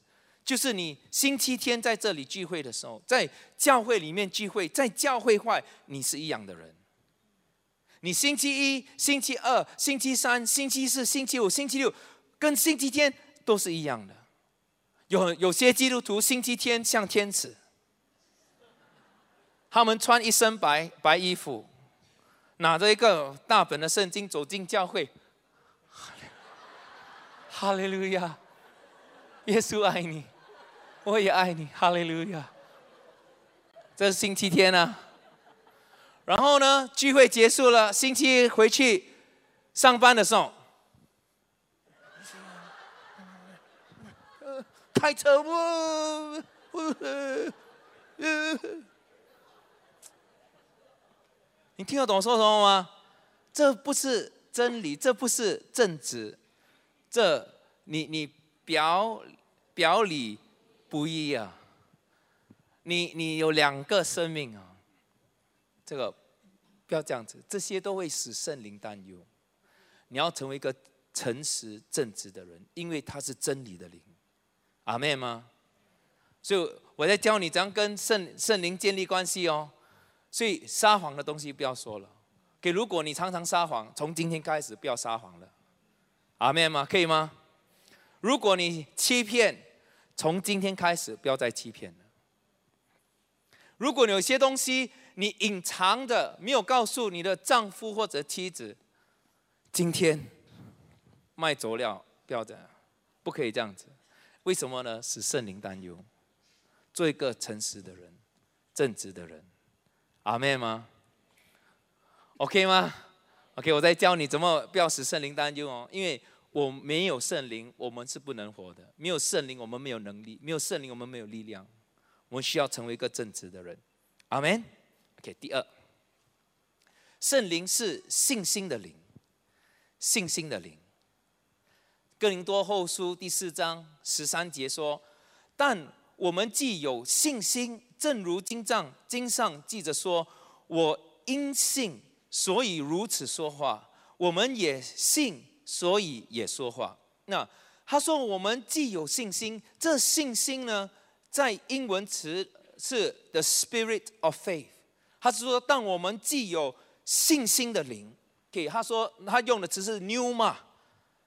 就是你星期天在这里聚会的时候，在教会里面聚会，在教会外，你是一样的人。你星期一、星期二、星期三、星期四、星期五、星期六，跟星期天都是一样的。有有些基督徒星期天像天使，他们穿一身白白衣服，拿着一个大本的圣经走进教会。哈利路亚，耶稣爱你，我也爱你。哈利路亚，这是星期天啊。然后呢，聚会结束了，星期一回去上班的时候，开车不？你听得懂说什么吗？这不是真理，这不是正直，这你你表表里不一啊！你你有两个生命啊！这个不要这样子，这些都会使圣灵担忧。你要成为一个诚实正直的人，因为他是真理的灵。阿妹吗？所以我在教你怎样跟圣圣灵建立关系哦。所以撒谎的东西不要说了。给如果你常常撒谎，从今天开始不要撒谎了。阿妹吗？可以吗？如果你欺骗，从今天开始不要再欺骗了。如果有些东西，你隐藏的没有告诉你的丈夫或者妻子，今天卖佐料，不要这样，不可以这样子。为什么呢？使圣灵担忧。做一个诚实的人，正直的人。阿妹吗？OK 吗？OK，我在教你怎么不要使圣灵担忧哦。因为我没有圣灵，我们是不能活的。没有圣灵，我们没有能力；没有圣灵，我们没有力量。我们需要成为一个正直的人。阿门。OK，第二，圣灵是信心的灵，信心的灵。哥林多后书第四章十三节说：“但我们既有信心，正如经上经上记着说：‘我因信，所以如此说话。’我们也信，所以也说话。”那他说：“我们既有信心，这信心呢，在英文词是 the spirit of faith。”他是说，当我们既有信心的灵，给他说，他用的词是 new 嘛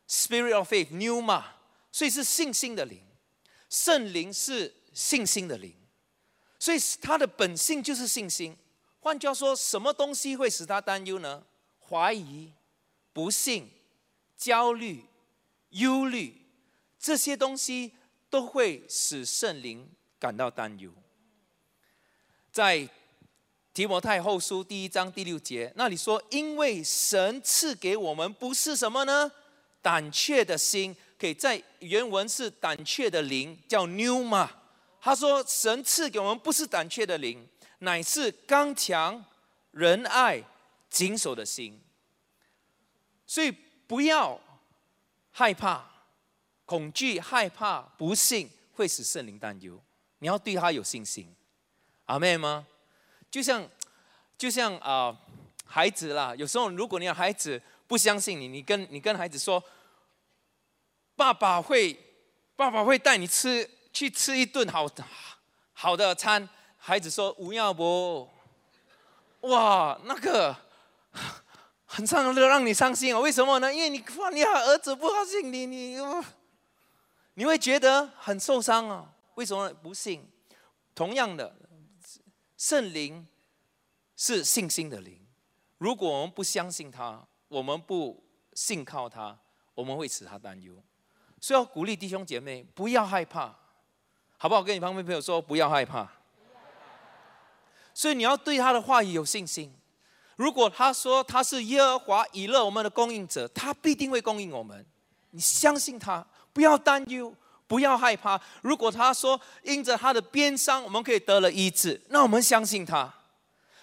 ，spirit of faith new 嘛，所以是信心的灵。圣灵是信心的灵，所以他的本性就是信心。换句话说，什么东西会使他担忧呢？怀疑、不信、焦虑、忧虑，这些东西都会使圣灵感到担忧。在提摩太后书第一章第六节，那里说：“因为神赐给我们不是什么呢？胆怯的心，可以在原文是胆怯的灵，叫 new 嘛。他说神赐给我们不是胆怯的灵，乃是刚强、仁爱、谨守的心。所以不要害怕、恐惧、害怕、不信，会使圣灵担忧。你要对他有信心，阿妹吗？”就像，就像啊，孩子啦，有时候如果你的孩子不相信你，你跟你跟孩子说，爸爸会，爸爸会带你吃去吃一顿好好的餐，孩子说不要不，哇，那个很伤的让你伤心啊？为什么呢？因为你怕你儿子不高兴，你你你会觉得很受伤啊？为什么不信？同样的。圣灵是信心的灵，如果我们不相信他，我们不信靠他，我们会使他担忧。所以要鼓励弟兄姐妹不要害怕，好不好？跟你旁边朋友说不要害怕。所以你要对他的话语有信心。如果他说他是耶和华以勒我们的供应者，他必定会供应我们。你相信他，不要担忧。不要害怕。如果他说因着他的鞭伤，我们可以得了医治，那我们相信他。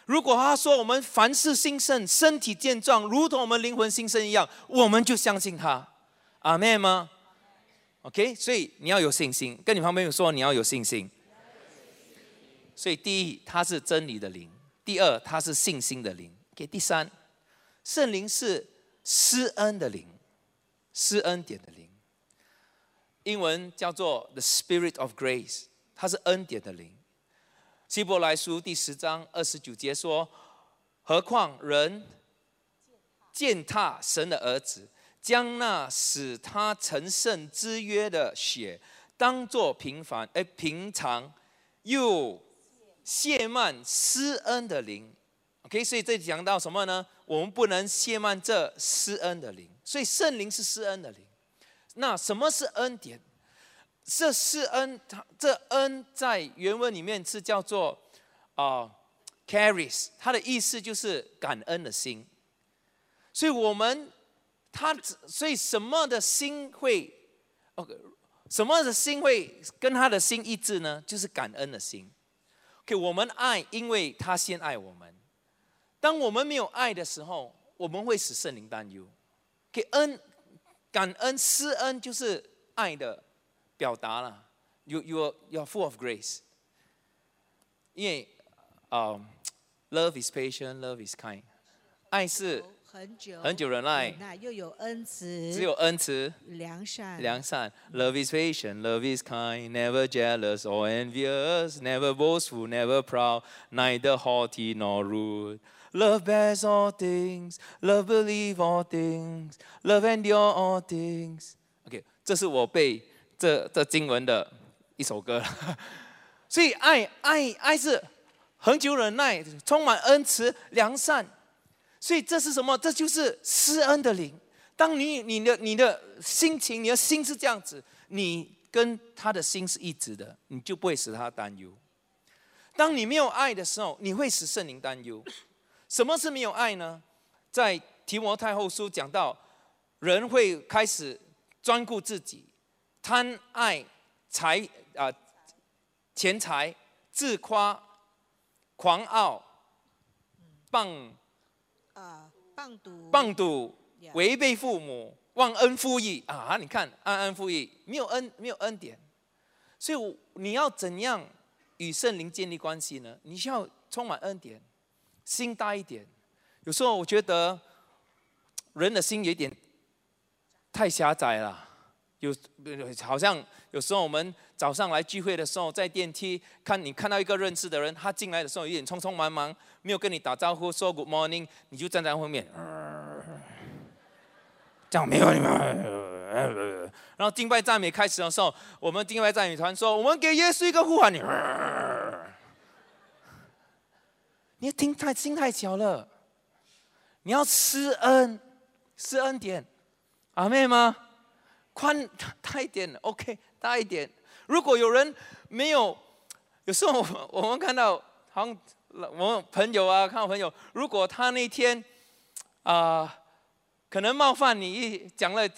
如果他说我们凡事兴盛，身体健壮，如同我们灵魂兴盛一样，我们就相信他。阿妹吗？OK，所以你要有信心，跟你旁边有说你要有信心。所以第一，它是真理的灵；第二，它是信心的灵。给第三，圣灵是施恩的灵，施恩典的灵。英文叫做 The Spirit of Grace，它是恩典的灵。希伯来书第十章二十九节说：“何况人践踏神的儿子，将那使他成圣之约的血，当作平凡哎平常，又。”谢曼施恩的灵，OK，所以这里讲到什么呢？我们不能谢曼这施恩的灵，所以圣灵是施恩的灵。那什么是恩典？这施恩，它这恩在原文里面是叫做啊，carries，它的意思就是感恩的心。所以我们他，所以什么的心会，OK，什么的心会跟他的心一致呢？就是感恩的心。给我们爱，因为他先爱我们。当我们没有爱的时候，我们会使圣灵担忧。给恩、感恩、施恩，就是爱的表达了。You, you, you are full of grace。因为啊，love is patient, love is kind。爱是。很久，很久忍耐，那又有恩慈，只有恩慈，良善，良善。Love is patient, love is kind, never jealous or envious, never boastful, never proud, neither haughty nor rude. Love bears all things, love believe all things, love endure all things. OK，这是我背这这经文的一首歌。所以爱爱爱是恒久忍耐，充满恩慈、良善。 [LAUGHS] 所以这是什么？这就是施恩的灵。当你你的你的心情，你的心是这样子，你跟他的心是一致的，你就不会使他担忧。当你没有爱的时候，你会使圣灵担忧。什么是没有爱呢？在提摩太后书讲到，人会开始专顾自己，贪爱财啊钱财，自夸，狂傲，棒。棒赌，棒赌，违背父母，忘恩负义啊！你看，安安负义，没有恩，没有恩典，所以你要怎样与圣灵建立关系呢？你需要充满恩典，心大一点。有时候我觉得人的心有点太狭窄了，有好像有时候我们早上来聚会的时候，在电梯看你看到一个认识的人，他进来的时候有点匆匆忙忙。没有跟你打招呼说 Good morning，你就站在后面，这样没有你们。然后敬拜赞美开始的时候，我们敬拜赞美团说：“我们给耶稣一个呼喊。”你，你听太心太小了，你要施恩，施恩点，阿妹吗？宽大一点，OK，大一点。如果有人没有，有时候我们看到好像。我朋友啊，看我朋友，如果他那天啊，可能冒犯你一讲了，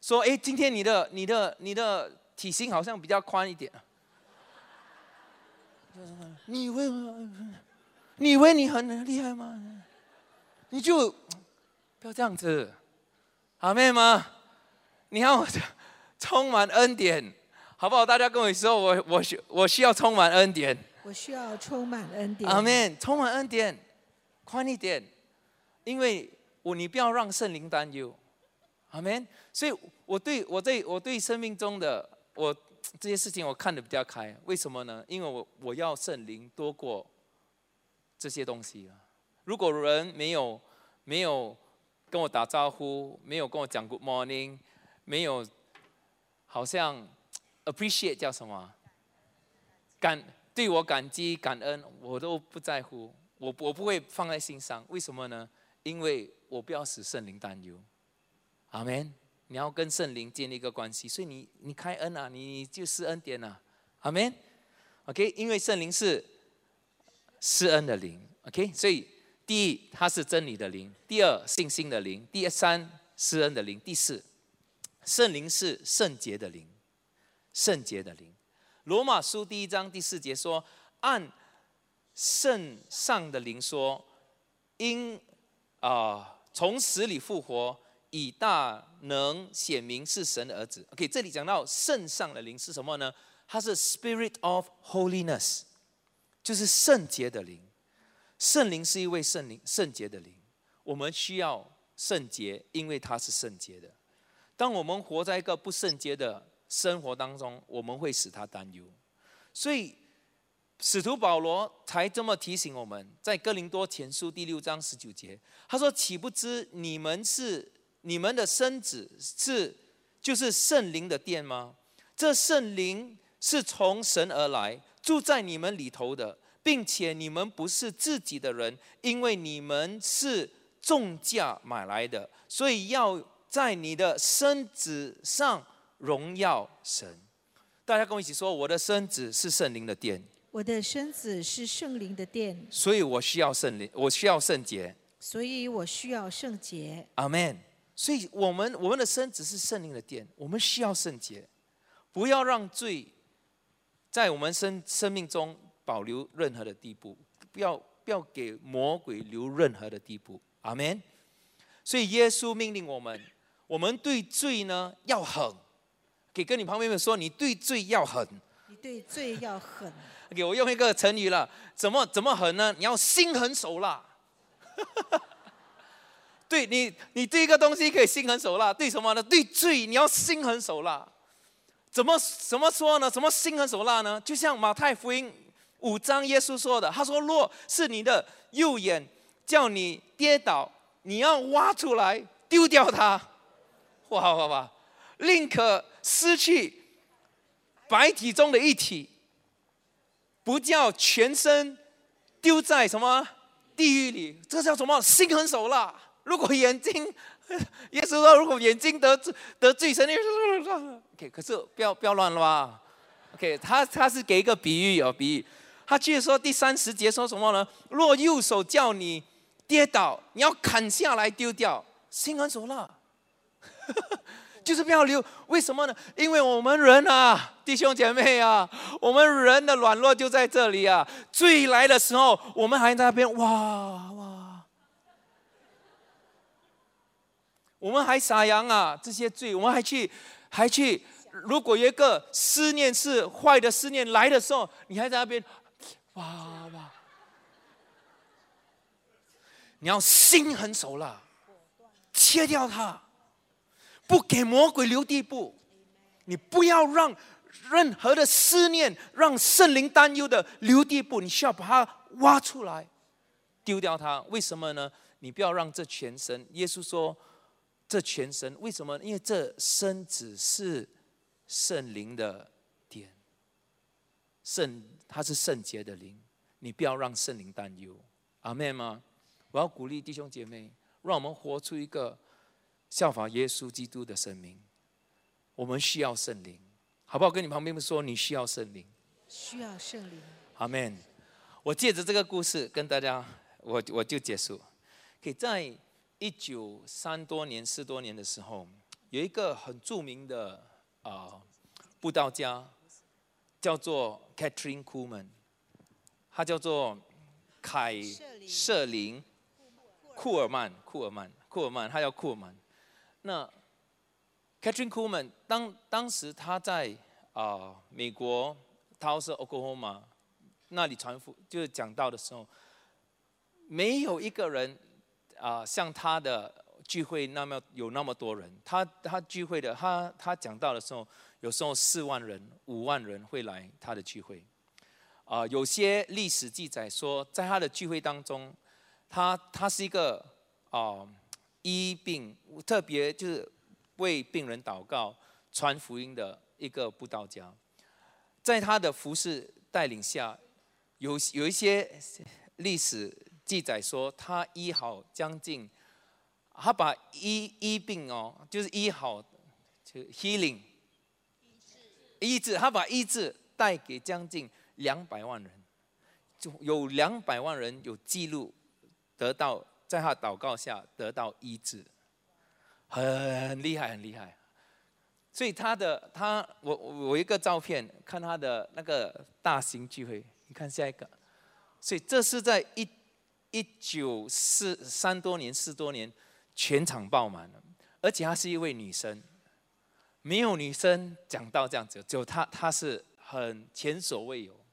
说哎，今天你的你的你的体型好像比较宽一点，你以为你以为你很厉害吗？你就不要这样子，好妹吗？你要充满恩典，好不好？大家跟我说，我我需我需要充满恩典。我需要充满恩典。阿门，充满恩典，宽一点，因为我你不要让圣灵担忧。阿门。所以我对我对我对生命中的我这些事情我看得比较开。为什么呢？因为我我要圣灵多过这些东西啊。如果人没有没有跟我打招呼，没有跟我讲 Good morning，没有好像 appreciate 叫什么感。对我感激感恩，我都不在乎，我我不会放在心上。为什么呢？因为我不要使圣灵担忧。阿门。你要跟圣灵建立一个关系，所以你你开恩啊，你就施恩点啊。阿门。OK，因为圣灵是施恩的灵。OK，所以第一，它是真理的灵；第二，信心的灵；第三，施恩的灵；第四，圣灵是圣洁的灵，圣洁的灵。罗马书第一章第四节说：“按圣上的灵说，因啊从死里复活，以大能显明是神的儿子。OK，这里讲到圣上的灵是什么呢？它是 Spirit of Holiness，就是圣洁的灵。圣灵是一位圣灵，圣洁的灵。我们需要圣洁，因为它是圣洁的。当我们活在一个不圣洁的生活当中，我们会使他担忧。所以，使徒保罗才这么提醒我们，在哥林多前书第六章十九节，他说：“岂不知你们是你们的身子是就是圣灵的殿吗？这圣灵是从神而来，住在你们里头的，并且你们不是自己的人，因为你们是重价买来的，所以要。”在你的身子上荣耀神，大家跟我一起说：我的身子是圣灵的殿。我的身子是圣灵的殿，所以我需要圣灵，我需要圣洁。所以我需要圣洁。阿门。所以我们我们的身子是圣灵的殿，我们需要圣洁，不要让罪在我们生生命中保留任何的地步，不要不要给魔鬼留任何的地步。阿门。所以耶稣命令我们。我们对罪呢要狠，给跟你旁边人说，你对罪要狠。你对罪要狠。[LAUGHS] 给我用一个成语了，怎么怎么狠呢？你要心狠手辣。[LAUGHS] 对你，你对一个东西可以心狠手辣，对什么呢？对罪你要心狠手辣。怎么怎么说呢？怎么心狠手辣呢？就像马太福音五章耶稣说的，他说：若是你的右眼叫你跌倒，你要挖出来丢掉它。哇哇哇！宁可失去白体中的一体，不叫全身丢在什么地狱里？这叫什么？心狠手辣。如果眼睛，耶稣说，如果眼睛得罪得罪神，OK，可是不要不要乱了吧？OK，他他是给一个比喻哦，比喻。他接着说第三十节说什么呢？若右手叫你跌倒，你要砍下来丢掉，心狠手辣。就是不要留，为什么呢？因为我们人啊，弟兄姐妹啊，我们人的软弱就在这里啊。罪来的时候，我们还在那边哇哇，我们还撒羊啊，这些罪，我们还去还去。如果有一个思念是坏的思念来的时候，你还在那边哇哇，你要心狠手辣，切掉它。不给魔鬼留地步，你不要让任何的思念让圣灵担忧的留地步，你需要把它挖出来，丢掉它。为什么呢？你不要让这全身。耶稣说，这全身为什么？因为这身只是圣灵的点，圣它是圣洁的灵，你不要让圣灵担忧。阿妹吗？我要鼓励弟兄姐妹，让我们活出一个。效法耶稣基督的生命，我们需要圣灵，好不好？跟你旁边说，你需要圣灵，需要圣灵。阿门。我借着这个故事跟大家，我我就结束。可以在一九三多年、四多年的时候，有一个很著名的啊布道家，叫做 Catherine Kuhlman，他叫做凯瑟琳库尔曼，库尔曼，库尔曼，他叫库尔曼。那 Catherine Kuhlman 当当时他在啊美国，他是 Oklahoma 那里传福就是讲道的时候，没有一个人啊像他的聚会那么有那么多人。他他聚会的他他讲道的时候，有时候四万人、五万人会来他的聚会。啊，有些历史记载说，在他的聚会当中，他他是一个啊。医病特别就是为病人祷告、传福音的一个布道家，在他的服侍带领下，有有一些历史记载说，他医好将近，他把医医病哦，就是医好，就 healing，医治，他把医治带给将近两百万人，就有两百万人有记录得到。在他祷告下得到医治，很厉害，很厉害。所以他的他，我我一个照片，看他的那个大型聚会，你看下一个，所以这是在一一九四三多年四多年，全场爆满了，而且她是一位女生，没有女生讲到这样子，只有她，她是很前所未有。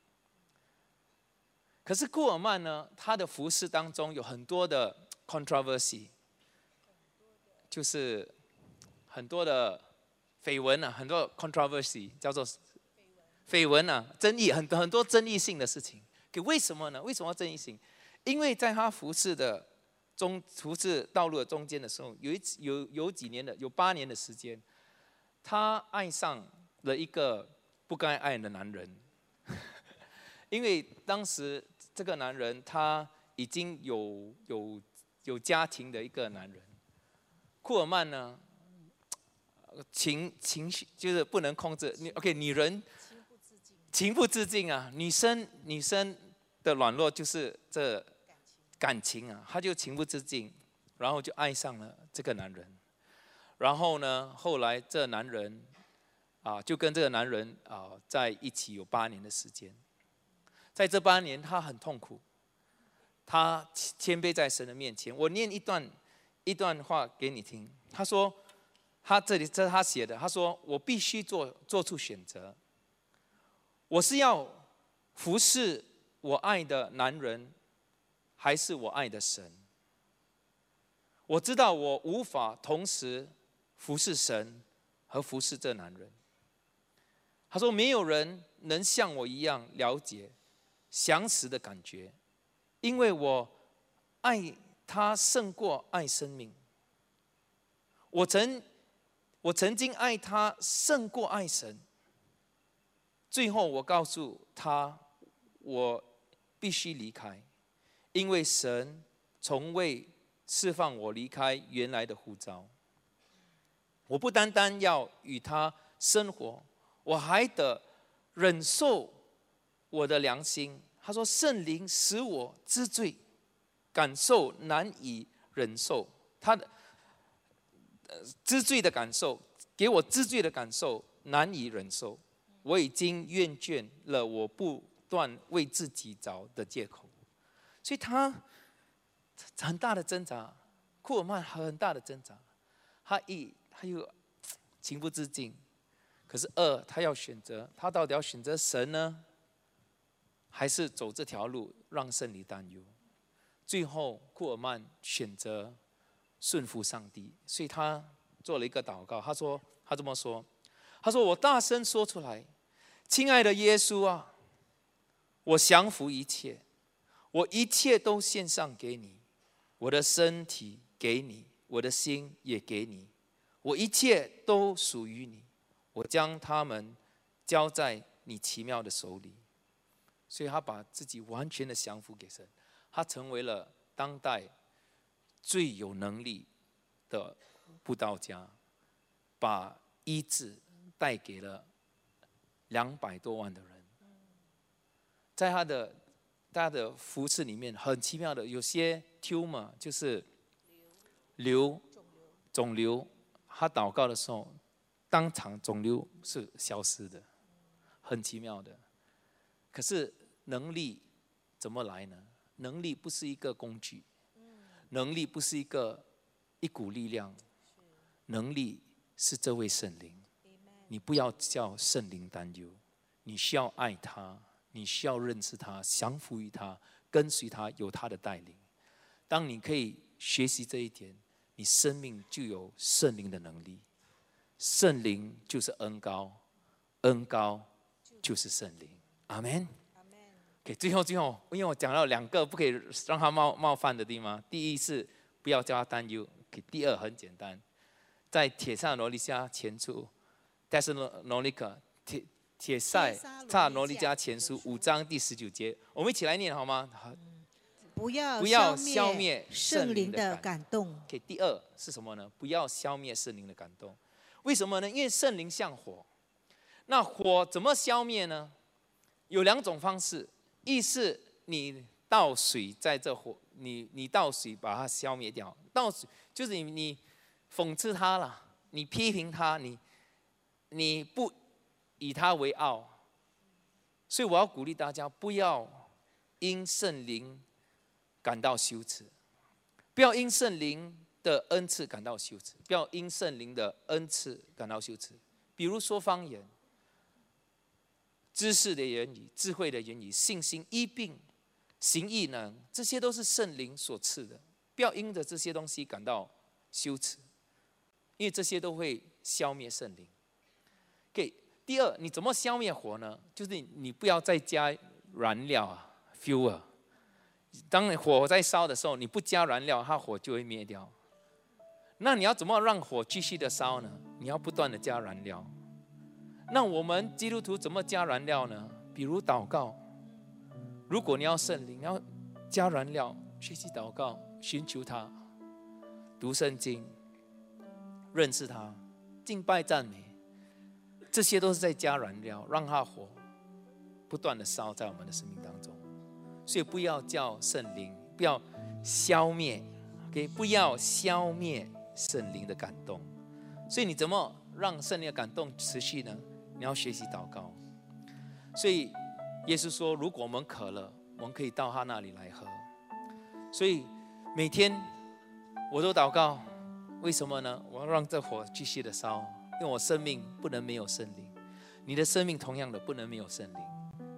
可是库尔曼呢，他的服饰当中有很多的 controversy，就是很多的绯闻啊，很多 controversy 叫做绯闻啊，争议很多很多争议性的事情。给为什么呢？为什么争议性？因为在他服饰的中服饰道路的中间的时候，有一有有几年的有八年的时间，他爱上了一个不该爱的男人，[LAUGHS] 因为当时。这个男人他已经有有有家庭的一个男人，库尔曼呢，情情绪就是不能控制。你 OK，女人情不自禁，情不自禁啊！女生女生的软弱就是这感情啊，她就情不自禁，然后就爱上了这个男人。然后呢，后来这男人啊，就跟这个男人啊在一起有八年的时间。在这八年，他很痛苦，他谦卑在神的面前。我念一段一段话给你听。他说：“他这里这是他写的。他说：我必须做做出选择。我是要服侍我爱的男人，还是我爱的神？我知道我无法同时服侍神和服侍这男人。他说：没有人能像我一样了解。”相识的感觉，因为我爱他胜过爱生命。我曾我曾经爱他胜过爱神。最后我告诉他，我必须离开，因为神从未释放我离开原来的护照。我不单单要与他生活，我还得忍受。我的良心，他说圣灵使我知罪，感受难以忍受。他的知罪的感受，给我知罪的感受难以忍受。我已经厌倦了我不断为自己找的借口，所以他很大的挣扎。库尔曼很大的挣扎，他一他又情不自禁，可是二他要选择，他到底要选择神呢？还是走这条路，让圣灵担忧。最后，库尔曼选择顺服上帝，所以他做了一个祷告。他说：“他这么说，他说我大声说出来，亲爱的耶稣啊，我降服一切，我一切都献上给你，我的身体给你，我的心也给你，我一切都属于你，我将他们交在你奇妙的手里。”所以他把自己完全的降服给神，他成为了当代最有能力的布道家，把医治带给了两百多万的人。在他的他的服饰里面，很奇妙的，有些 tumor 就是瘤肿瘤，他祷告的时候，当场肿瘤是消失的，很奇妙的。可是。能力怎么来呢？能力不是一个工具，能力不是一个一股力量，能力是这位圣灵。你不要叫圣灵担忧，你需要爱他，你需要认识他，降服于他，跟随他，有他的带领。当你可以学习这一点，你生命就有圣灵的能力。圣灵就是恩高，恩高就是圣灵。阿门。给最后最后，因为我讲到两个不可以让他冒冒犯的地方。第一是不要叫他担忧。给第二很简单，在铁萨罗尼加前书，但是罗罗尼克铁铁塞萨罗尼加前书五章第十九节，我们一起来念好吗？好。不要不要消灭圣灵的感动。给第二是什么呢？不要消灭圣灵的感动。为什么呢？因为圣灵像火，那火怎么消灭呢？有两种方式。意思你倒水在这火，你你倒水把它消灭掉。倒水就是你你讽刺他了，你批评他，你你不以他为傲。所以我要鼓励大家不要因圣灵感到羞耻，不要因圣灵的恩赐感到羞耻，不要因圣灵的恩赐感到羞耻。比如说方言、知识的言语、智慧的言语、信心、医病、行异能，这些都是圣灵所赐的。不要因着这些东西感到羞耻，因为这些都会消灭圣灵。给第二，你怎么消灭火呢？就是你不要再加燃料啊，fuel。当火在烧的时候，你不加燃料，它火就会灭掉。那你要怎么让火继续的烧呢？你要不断的加燃料。那我们基督徒怎么加燃料呢？比如祷告。如果你要圣灵，你要加燃料，学习祷告，寻求他，读圣经，认识他，敬拜赞美，这些都是在加燃料，让他火不断的烧在我们的生命当中。所以不要叫圣灵，不要消灭，OK，不要消灭圣灵的感动。所以你怎么让圣灵的感动持续呢？你要学习祷告。所以耶稣说，如果我们渴了，我们可以到他那里来喝。所以每天我都祷告，为什么呢？我要让这火继续的烧，因为我生命不能没有圣灵。你的生命同样的不能没有圣灵，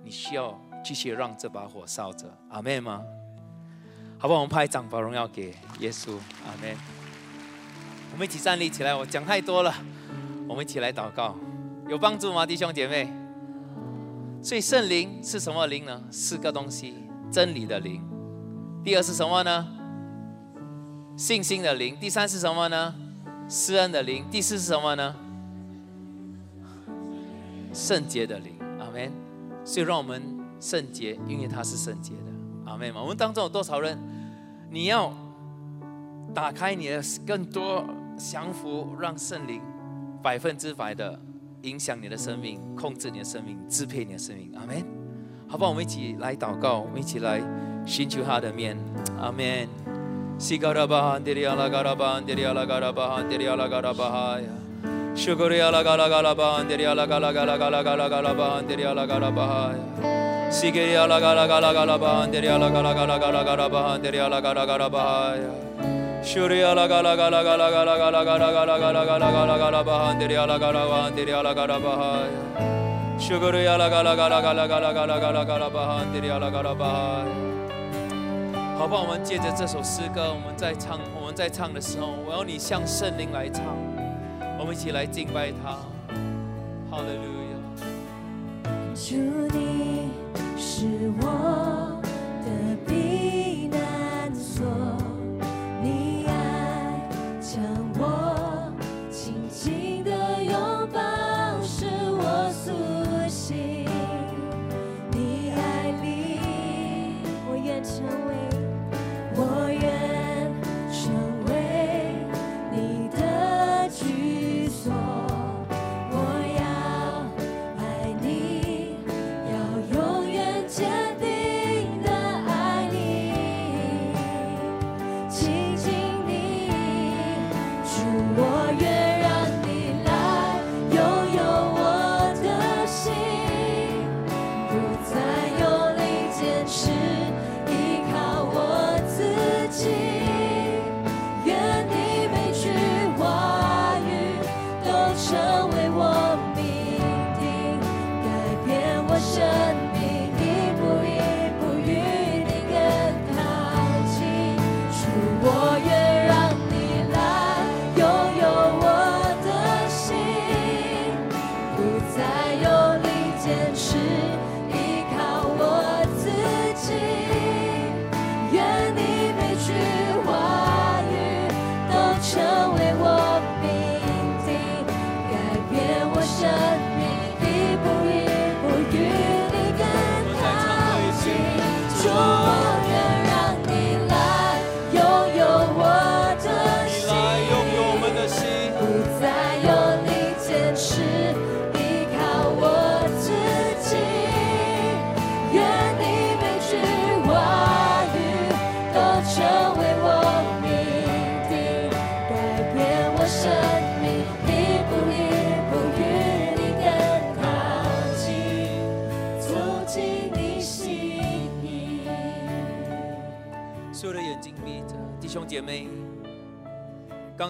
你需要。继续让这把火烧着，阿妹吗？好不好？我们拍掌把荣耀给耶稣，阿妹。我们一起站立起来，我讲太多了，我们一起来祷告，有帮助吗，弟兄姐妹？所以圣灵是什么灵呢？四个东西：真理的灵。第二是什么呢？信心的灵。第三是什么呢？施恩的灵。第四是什么呢？圣洁的灵，阿门。所以让我们。圣洁，因为他是圣洁的，阿妹嘛。我们当中有多少人？你要打开你的更多降服，让圣灵百分之百的影响你的生命，控制你的生命，支配你的生命。阿门。好不好？我们一起来祷告，我们一起来寻求他的面。阿门。Shuria la gala gala gala gala gala gala gala gala gala gala gala bahanderia la gala bahanderia la gala bahaya. Shuguria la gala gala gala gala gala gala gala bahanderia la gala bahaya. 好不好？我们借着这首诗歌，我们在唱，我们在唱的时候，我要你向圣灵来唱，我们一起来敬拜他。哈利路亚。祝你。是我的避难所，to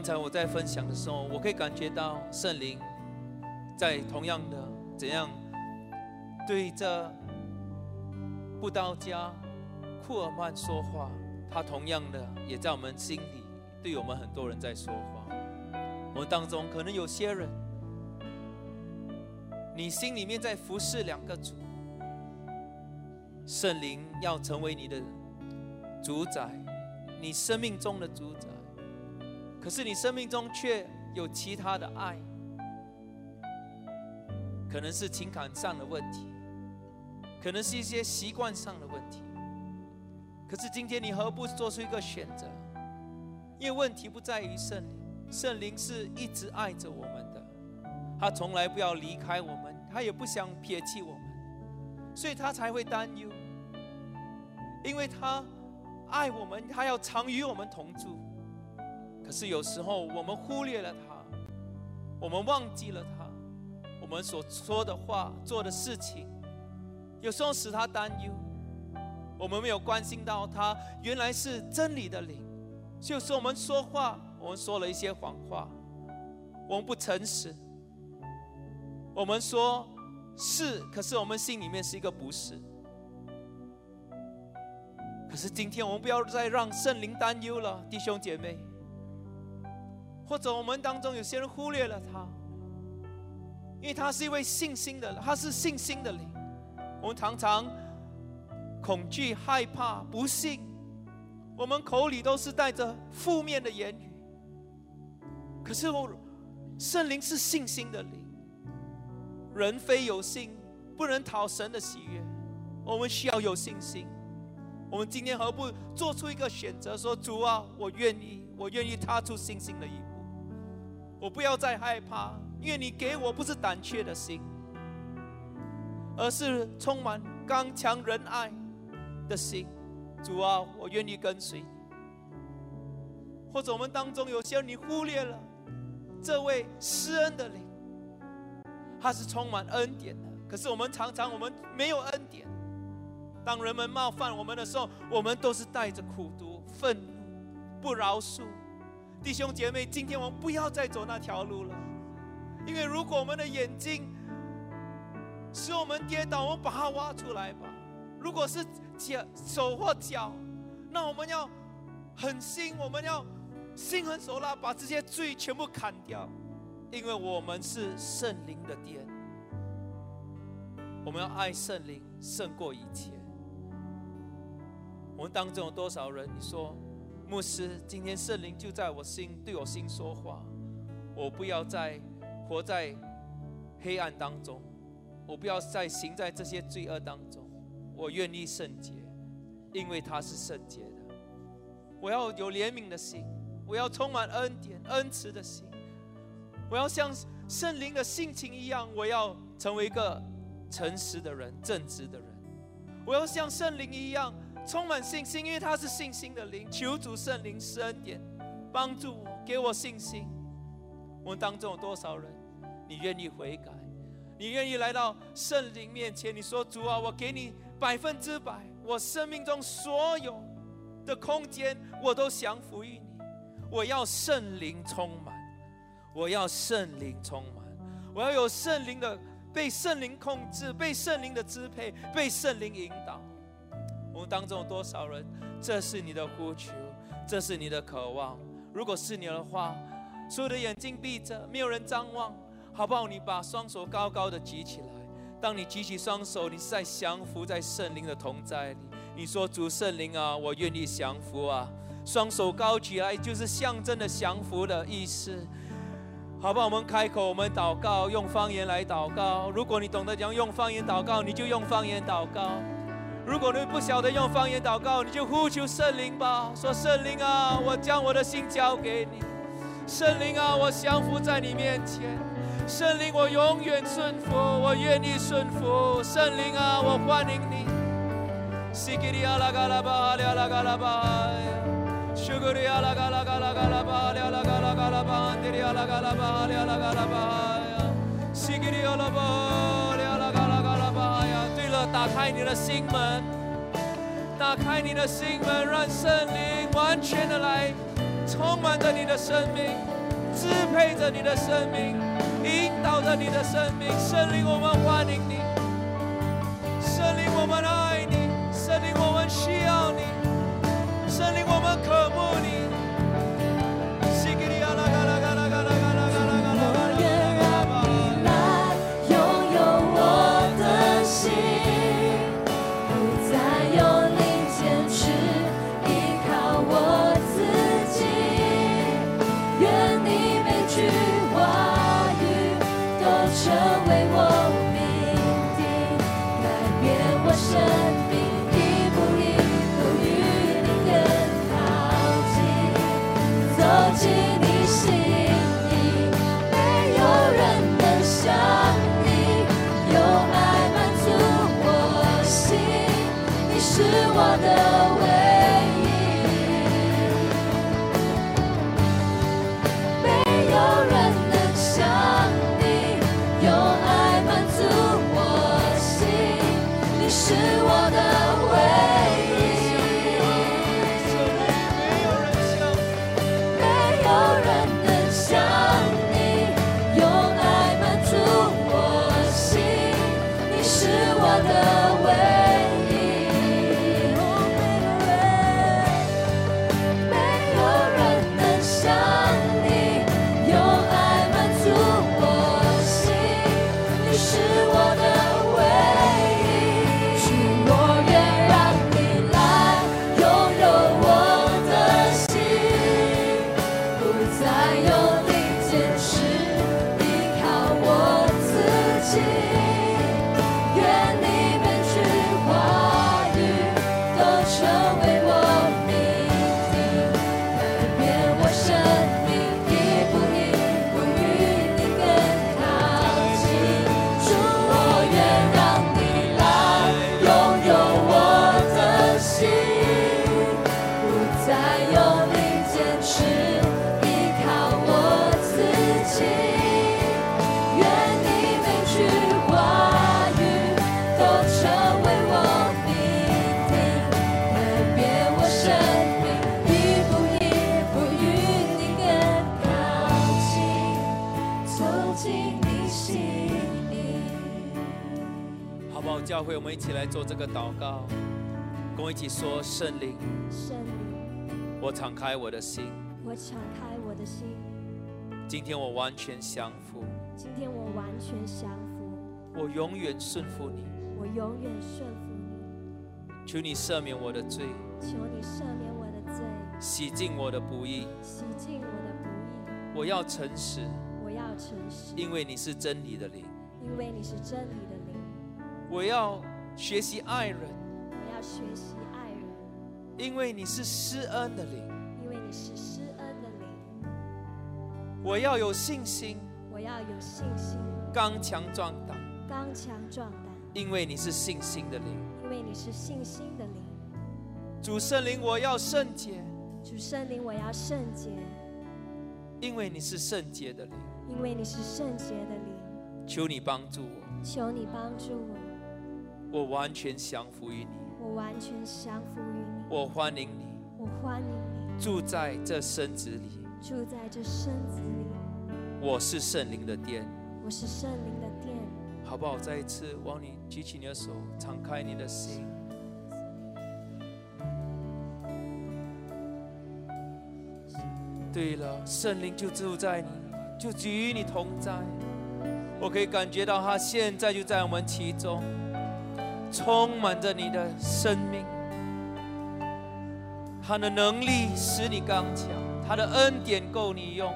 刚才我在分享的时候，我可以感觉到圣灵在同样的怎样对着布道家库尔曼说话，他同样的也在我们心里对我们很多人在说话。我们当中可能有些人，你心里面在服侍两个主，圣灵要成为你的主宰。你生命中的主宰，可是你生命中却有其他的爱，可能是情感上的问题，可能是一些习惯上的问题。可是今天你何不做出一个选择？因为问题不在于圣灵，圣灵是一直爱着我们的，他从来不要离开我们，他也不想撇弃我们，所以他才会担忧，因为他。爱我们，他要常与我们同住。可是有时候我们忽略了他，我们忘记了他，我们所说的话、做的事情，有时候使他担忧。我们没有关心到他原来是真理的灵。就是我们说话，我们说了一些谎话，我们不诚实。我们说是，可是我们心里面是一个不是。可是今天我们不要再让圣灵担忧了，弟兄姐妹。或者我们当中有些人忽略了他，因为他是一位信心的，他是信心的灵。我们常常恐惧、害怕、不信，我们口里都是带着负面的言语。可是我圣灵是信心的灵，人非有信不能讨神的喜悦，我们需要有信心。我们今天何不做出一个选择，说主啊，我愿意，我愿意踏出信心的一步。我不要再害怕，因为你给我不是胆怯的心，而是充满刚强仁爱的心。主啊，我愿意跟随你。或者我们当中有些人你忽略了这位施恩的灵，他是充满恩典的，可是我们常常我们没有恩典。当人们冒犯我们的时候，我们都是带着苦毒、愤怒、不饶恕。弟兄姐妹，今天我们不要再走那条路了，因为如果我们的眼睛使我们跌倒，我们把它挖出来吧；如果是脚、手或脚，那我们要狠心，我们要心狠手辣，把这些罪全部砍掉，因为我们是圣灵的殿，我们要爱圣灵胜过一切。我们当中有多少人？你说，牧师，今天圣灵就在我心，对我心说话。我不要再活在黑暗当中，我不要再行在这些罪恶当中。我愿意圣洁，因为他是圣洁的。我要有怜悯的心，我要充满恩典、恩慈的心。我要像圣灵的性情一样，我要成为一个诚实的人、正直的人。我要像圣灵一样。充满信心，因为他是信心的灵。求主圣灵施恩典，帮助我，给我信心。我们当中有多少人，你愿意悔改？你愿意来到圣灵面前？你说主啊，我给你百分之百，我生命中所有的空间，我都降服于你。我要圣灵充满，我要圣灵充满，我要有圣灵的被圣灵控制，被圣灵的支配，被圣灵引导。我们当中有多少人？这是你的呼求，这是你的渴望。如果是你的话，所有的眼睛闭着，没有人张望，好不好？你把双手高高的举起来。当你举起双手，你是在降服在圣灵的同在里。你说：“主圣灵啊，我愿意降服啊！”双手高举来，就是象征的降服的意思，好不好？我们开口，我们祷告，用方言来祷告。如果你懂得讲用方言祷告，你就用方言祷告。如果你不晓得用方言祷告，你就呼求圣灵吧。说圣灵啊，我将我的心交给你。圣灵啊，我降服在你面前。圣灵，我永远顺服，我愿意顺服。圣灵啊，我欢迎你。西吉里阿拉嘎拉巴哈里阿拉嘎拉巴，苏格里阿拉嘎拉嘎拉嘎拉巴哈里阿拉嘎拉巴，安迪里阿拉嘎拉巴哈里阿拉嘎拉巴，西吉里阿拉巴里阿拉嘎拉嘎拉巴打开你的心门，打开你的心门，让圣灵完全的来充满着你的生命，支配着你的生命，引导着你的生命。圣灵，我们欢迎你。圣灵，我们爱你。圣灵，我们需要你。圣灵，我们渴慕你。来做这个祷告，跟我一起说：圣灵，圣灵，我敞开我的心，我敞开我的心。今天我完全降服，今天我完全降服，我永远顺服你，我永远顺服你。求你赦免我的罪，求你赦免我的罪，洗净我的不义，洗净我的不义。我要诚实，我要诚实，因为你是真理的灵，因为你是真理的灵。我要学习爱人，我要学习爱人，因为你是施恩的灵，因为你是施恩的灵。我要有信心，我要有信心，刚强壮胆，刚强壮胆，因为你是信心的灵，因为你是信心的灵。主圣灵，我要圣洁，主圣灵，我要圣洁，因为你是圣洁的灵，因为你是圣洁的灵。求你帮助我，求你帮助我。我完全降服于你，我完全降服于你。我欢迎你，我欢迎你住在这身子里，住在这身子里。我是圣灵的殿，我是圣灵的殿。好不好？再一次望你举起你的手，敞开你的心。对了，圣灵就住在你，就与你同在。我可以感觉到他现在就在我们其中。充满着你的生命，他的能力使你刚强，他的恩典够你用。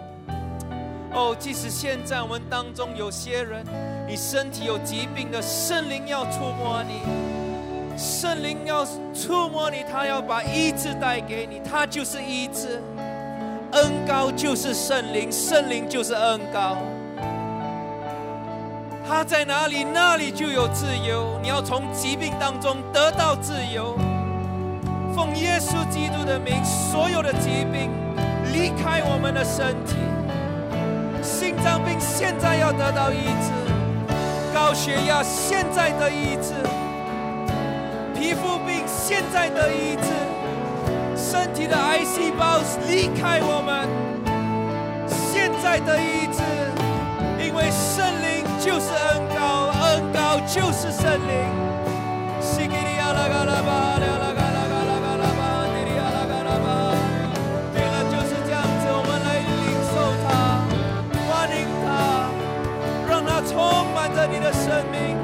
哦，即使现在我们当中有些人，你身体有疾病的，圣灵要触摸你，圣灵要触摸你，他要把医治带给你，他就是医治，恩高就是圣灵，圣灵就是恩高。他在哪里，那里就有自由。你要从疾病当中得到自由。奉耶稣基督的名，所有的疾病离开我们的身体。心脏病现在要得到医治，高血压现在得医治，皮肤病现在得医治，身体的癌细胞离开我们。现在的医治，因为圣就是恩高，恩高就是圣灵。西给你阿拉嘎啦吧，阿拉嘎啦嘎啦嘎啦吧，给你阿拉嘎啦吧。对了，就是这样子，我们来领受它，欢迎它，让它充满着你的生命。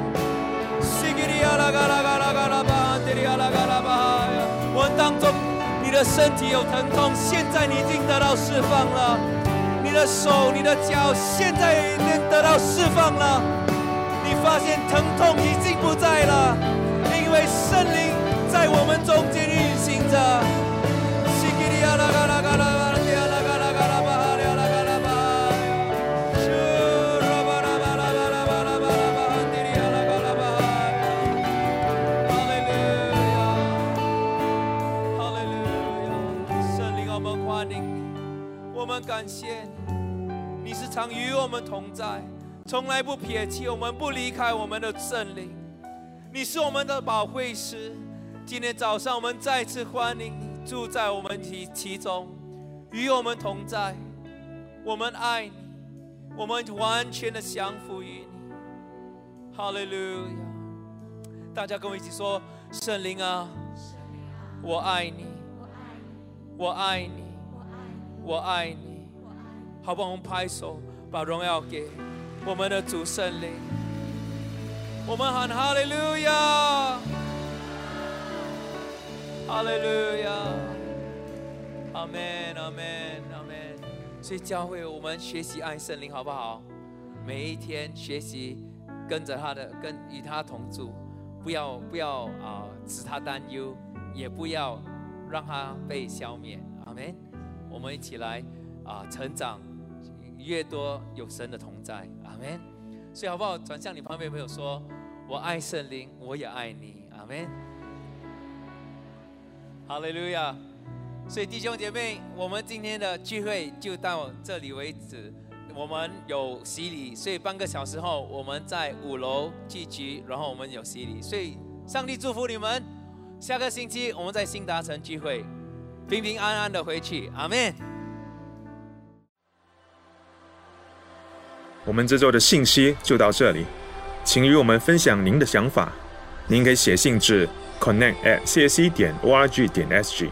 西给你阿拉嘎啦嘎啦嘎啦吧，给你阿拉嘎啦吧。我当中，你的身体有疼痛，现在你已经得到释放了。的手、你的脚，现在已经得到释放了。你发现疼痛已经不在了，因为圣灵在我们中间运行着。与我们同在，从来不撇弃我们，不离开我们的圣灵。你是我们的保惠师。今天早上，我们再次欢迎你住在我们其其中，与我们同在。我们爱你，我们完全的降服于你。哈利路亚！大家跟我一起说：圣灵啊，我爱你我爱你，我爱你，我爱你。好不好？我们拍手，把荣耀给我们的主圣灵。我们喊哈利路亚，哈利路亚，阿门，阿门，阿门。所以教会我们学习爱圣灵，好不好？每一天学习跟着他的，跟与他同住，不要不要啊，使他担忧，也不要让他被消灭。阿门。我们一起来啊，成长。越多有神的同在，阿门。所以好不好？转向你旁边朋友说：“我爱圣灵，我也爱你。”阿门。哈利路亚。所以弟兄姐妹，我们今天的聚会就到这里为止。我们有洗礼，所以半个小时后我们在五楼聚集，然后我们有洗礼。所以上帝祝福你们。下个星期我们在新达城聚会，平平安安的回去。阿门。我们这周的信息就到这里，请与我们分享您的想法。您可以写信至 connect at csc 点 org 点 sg。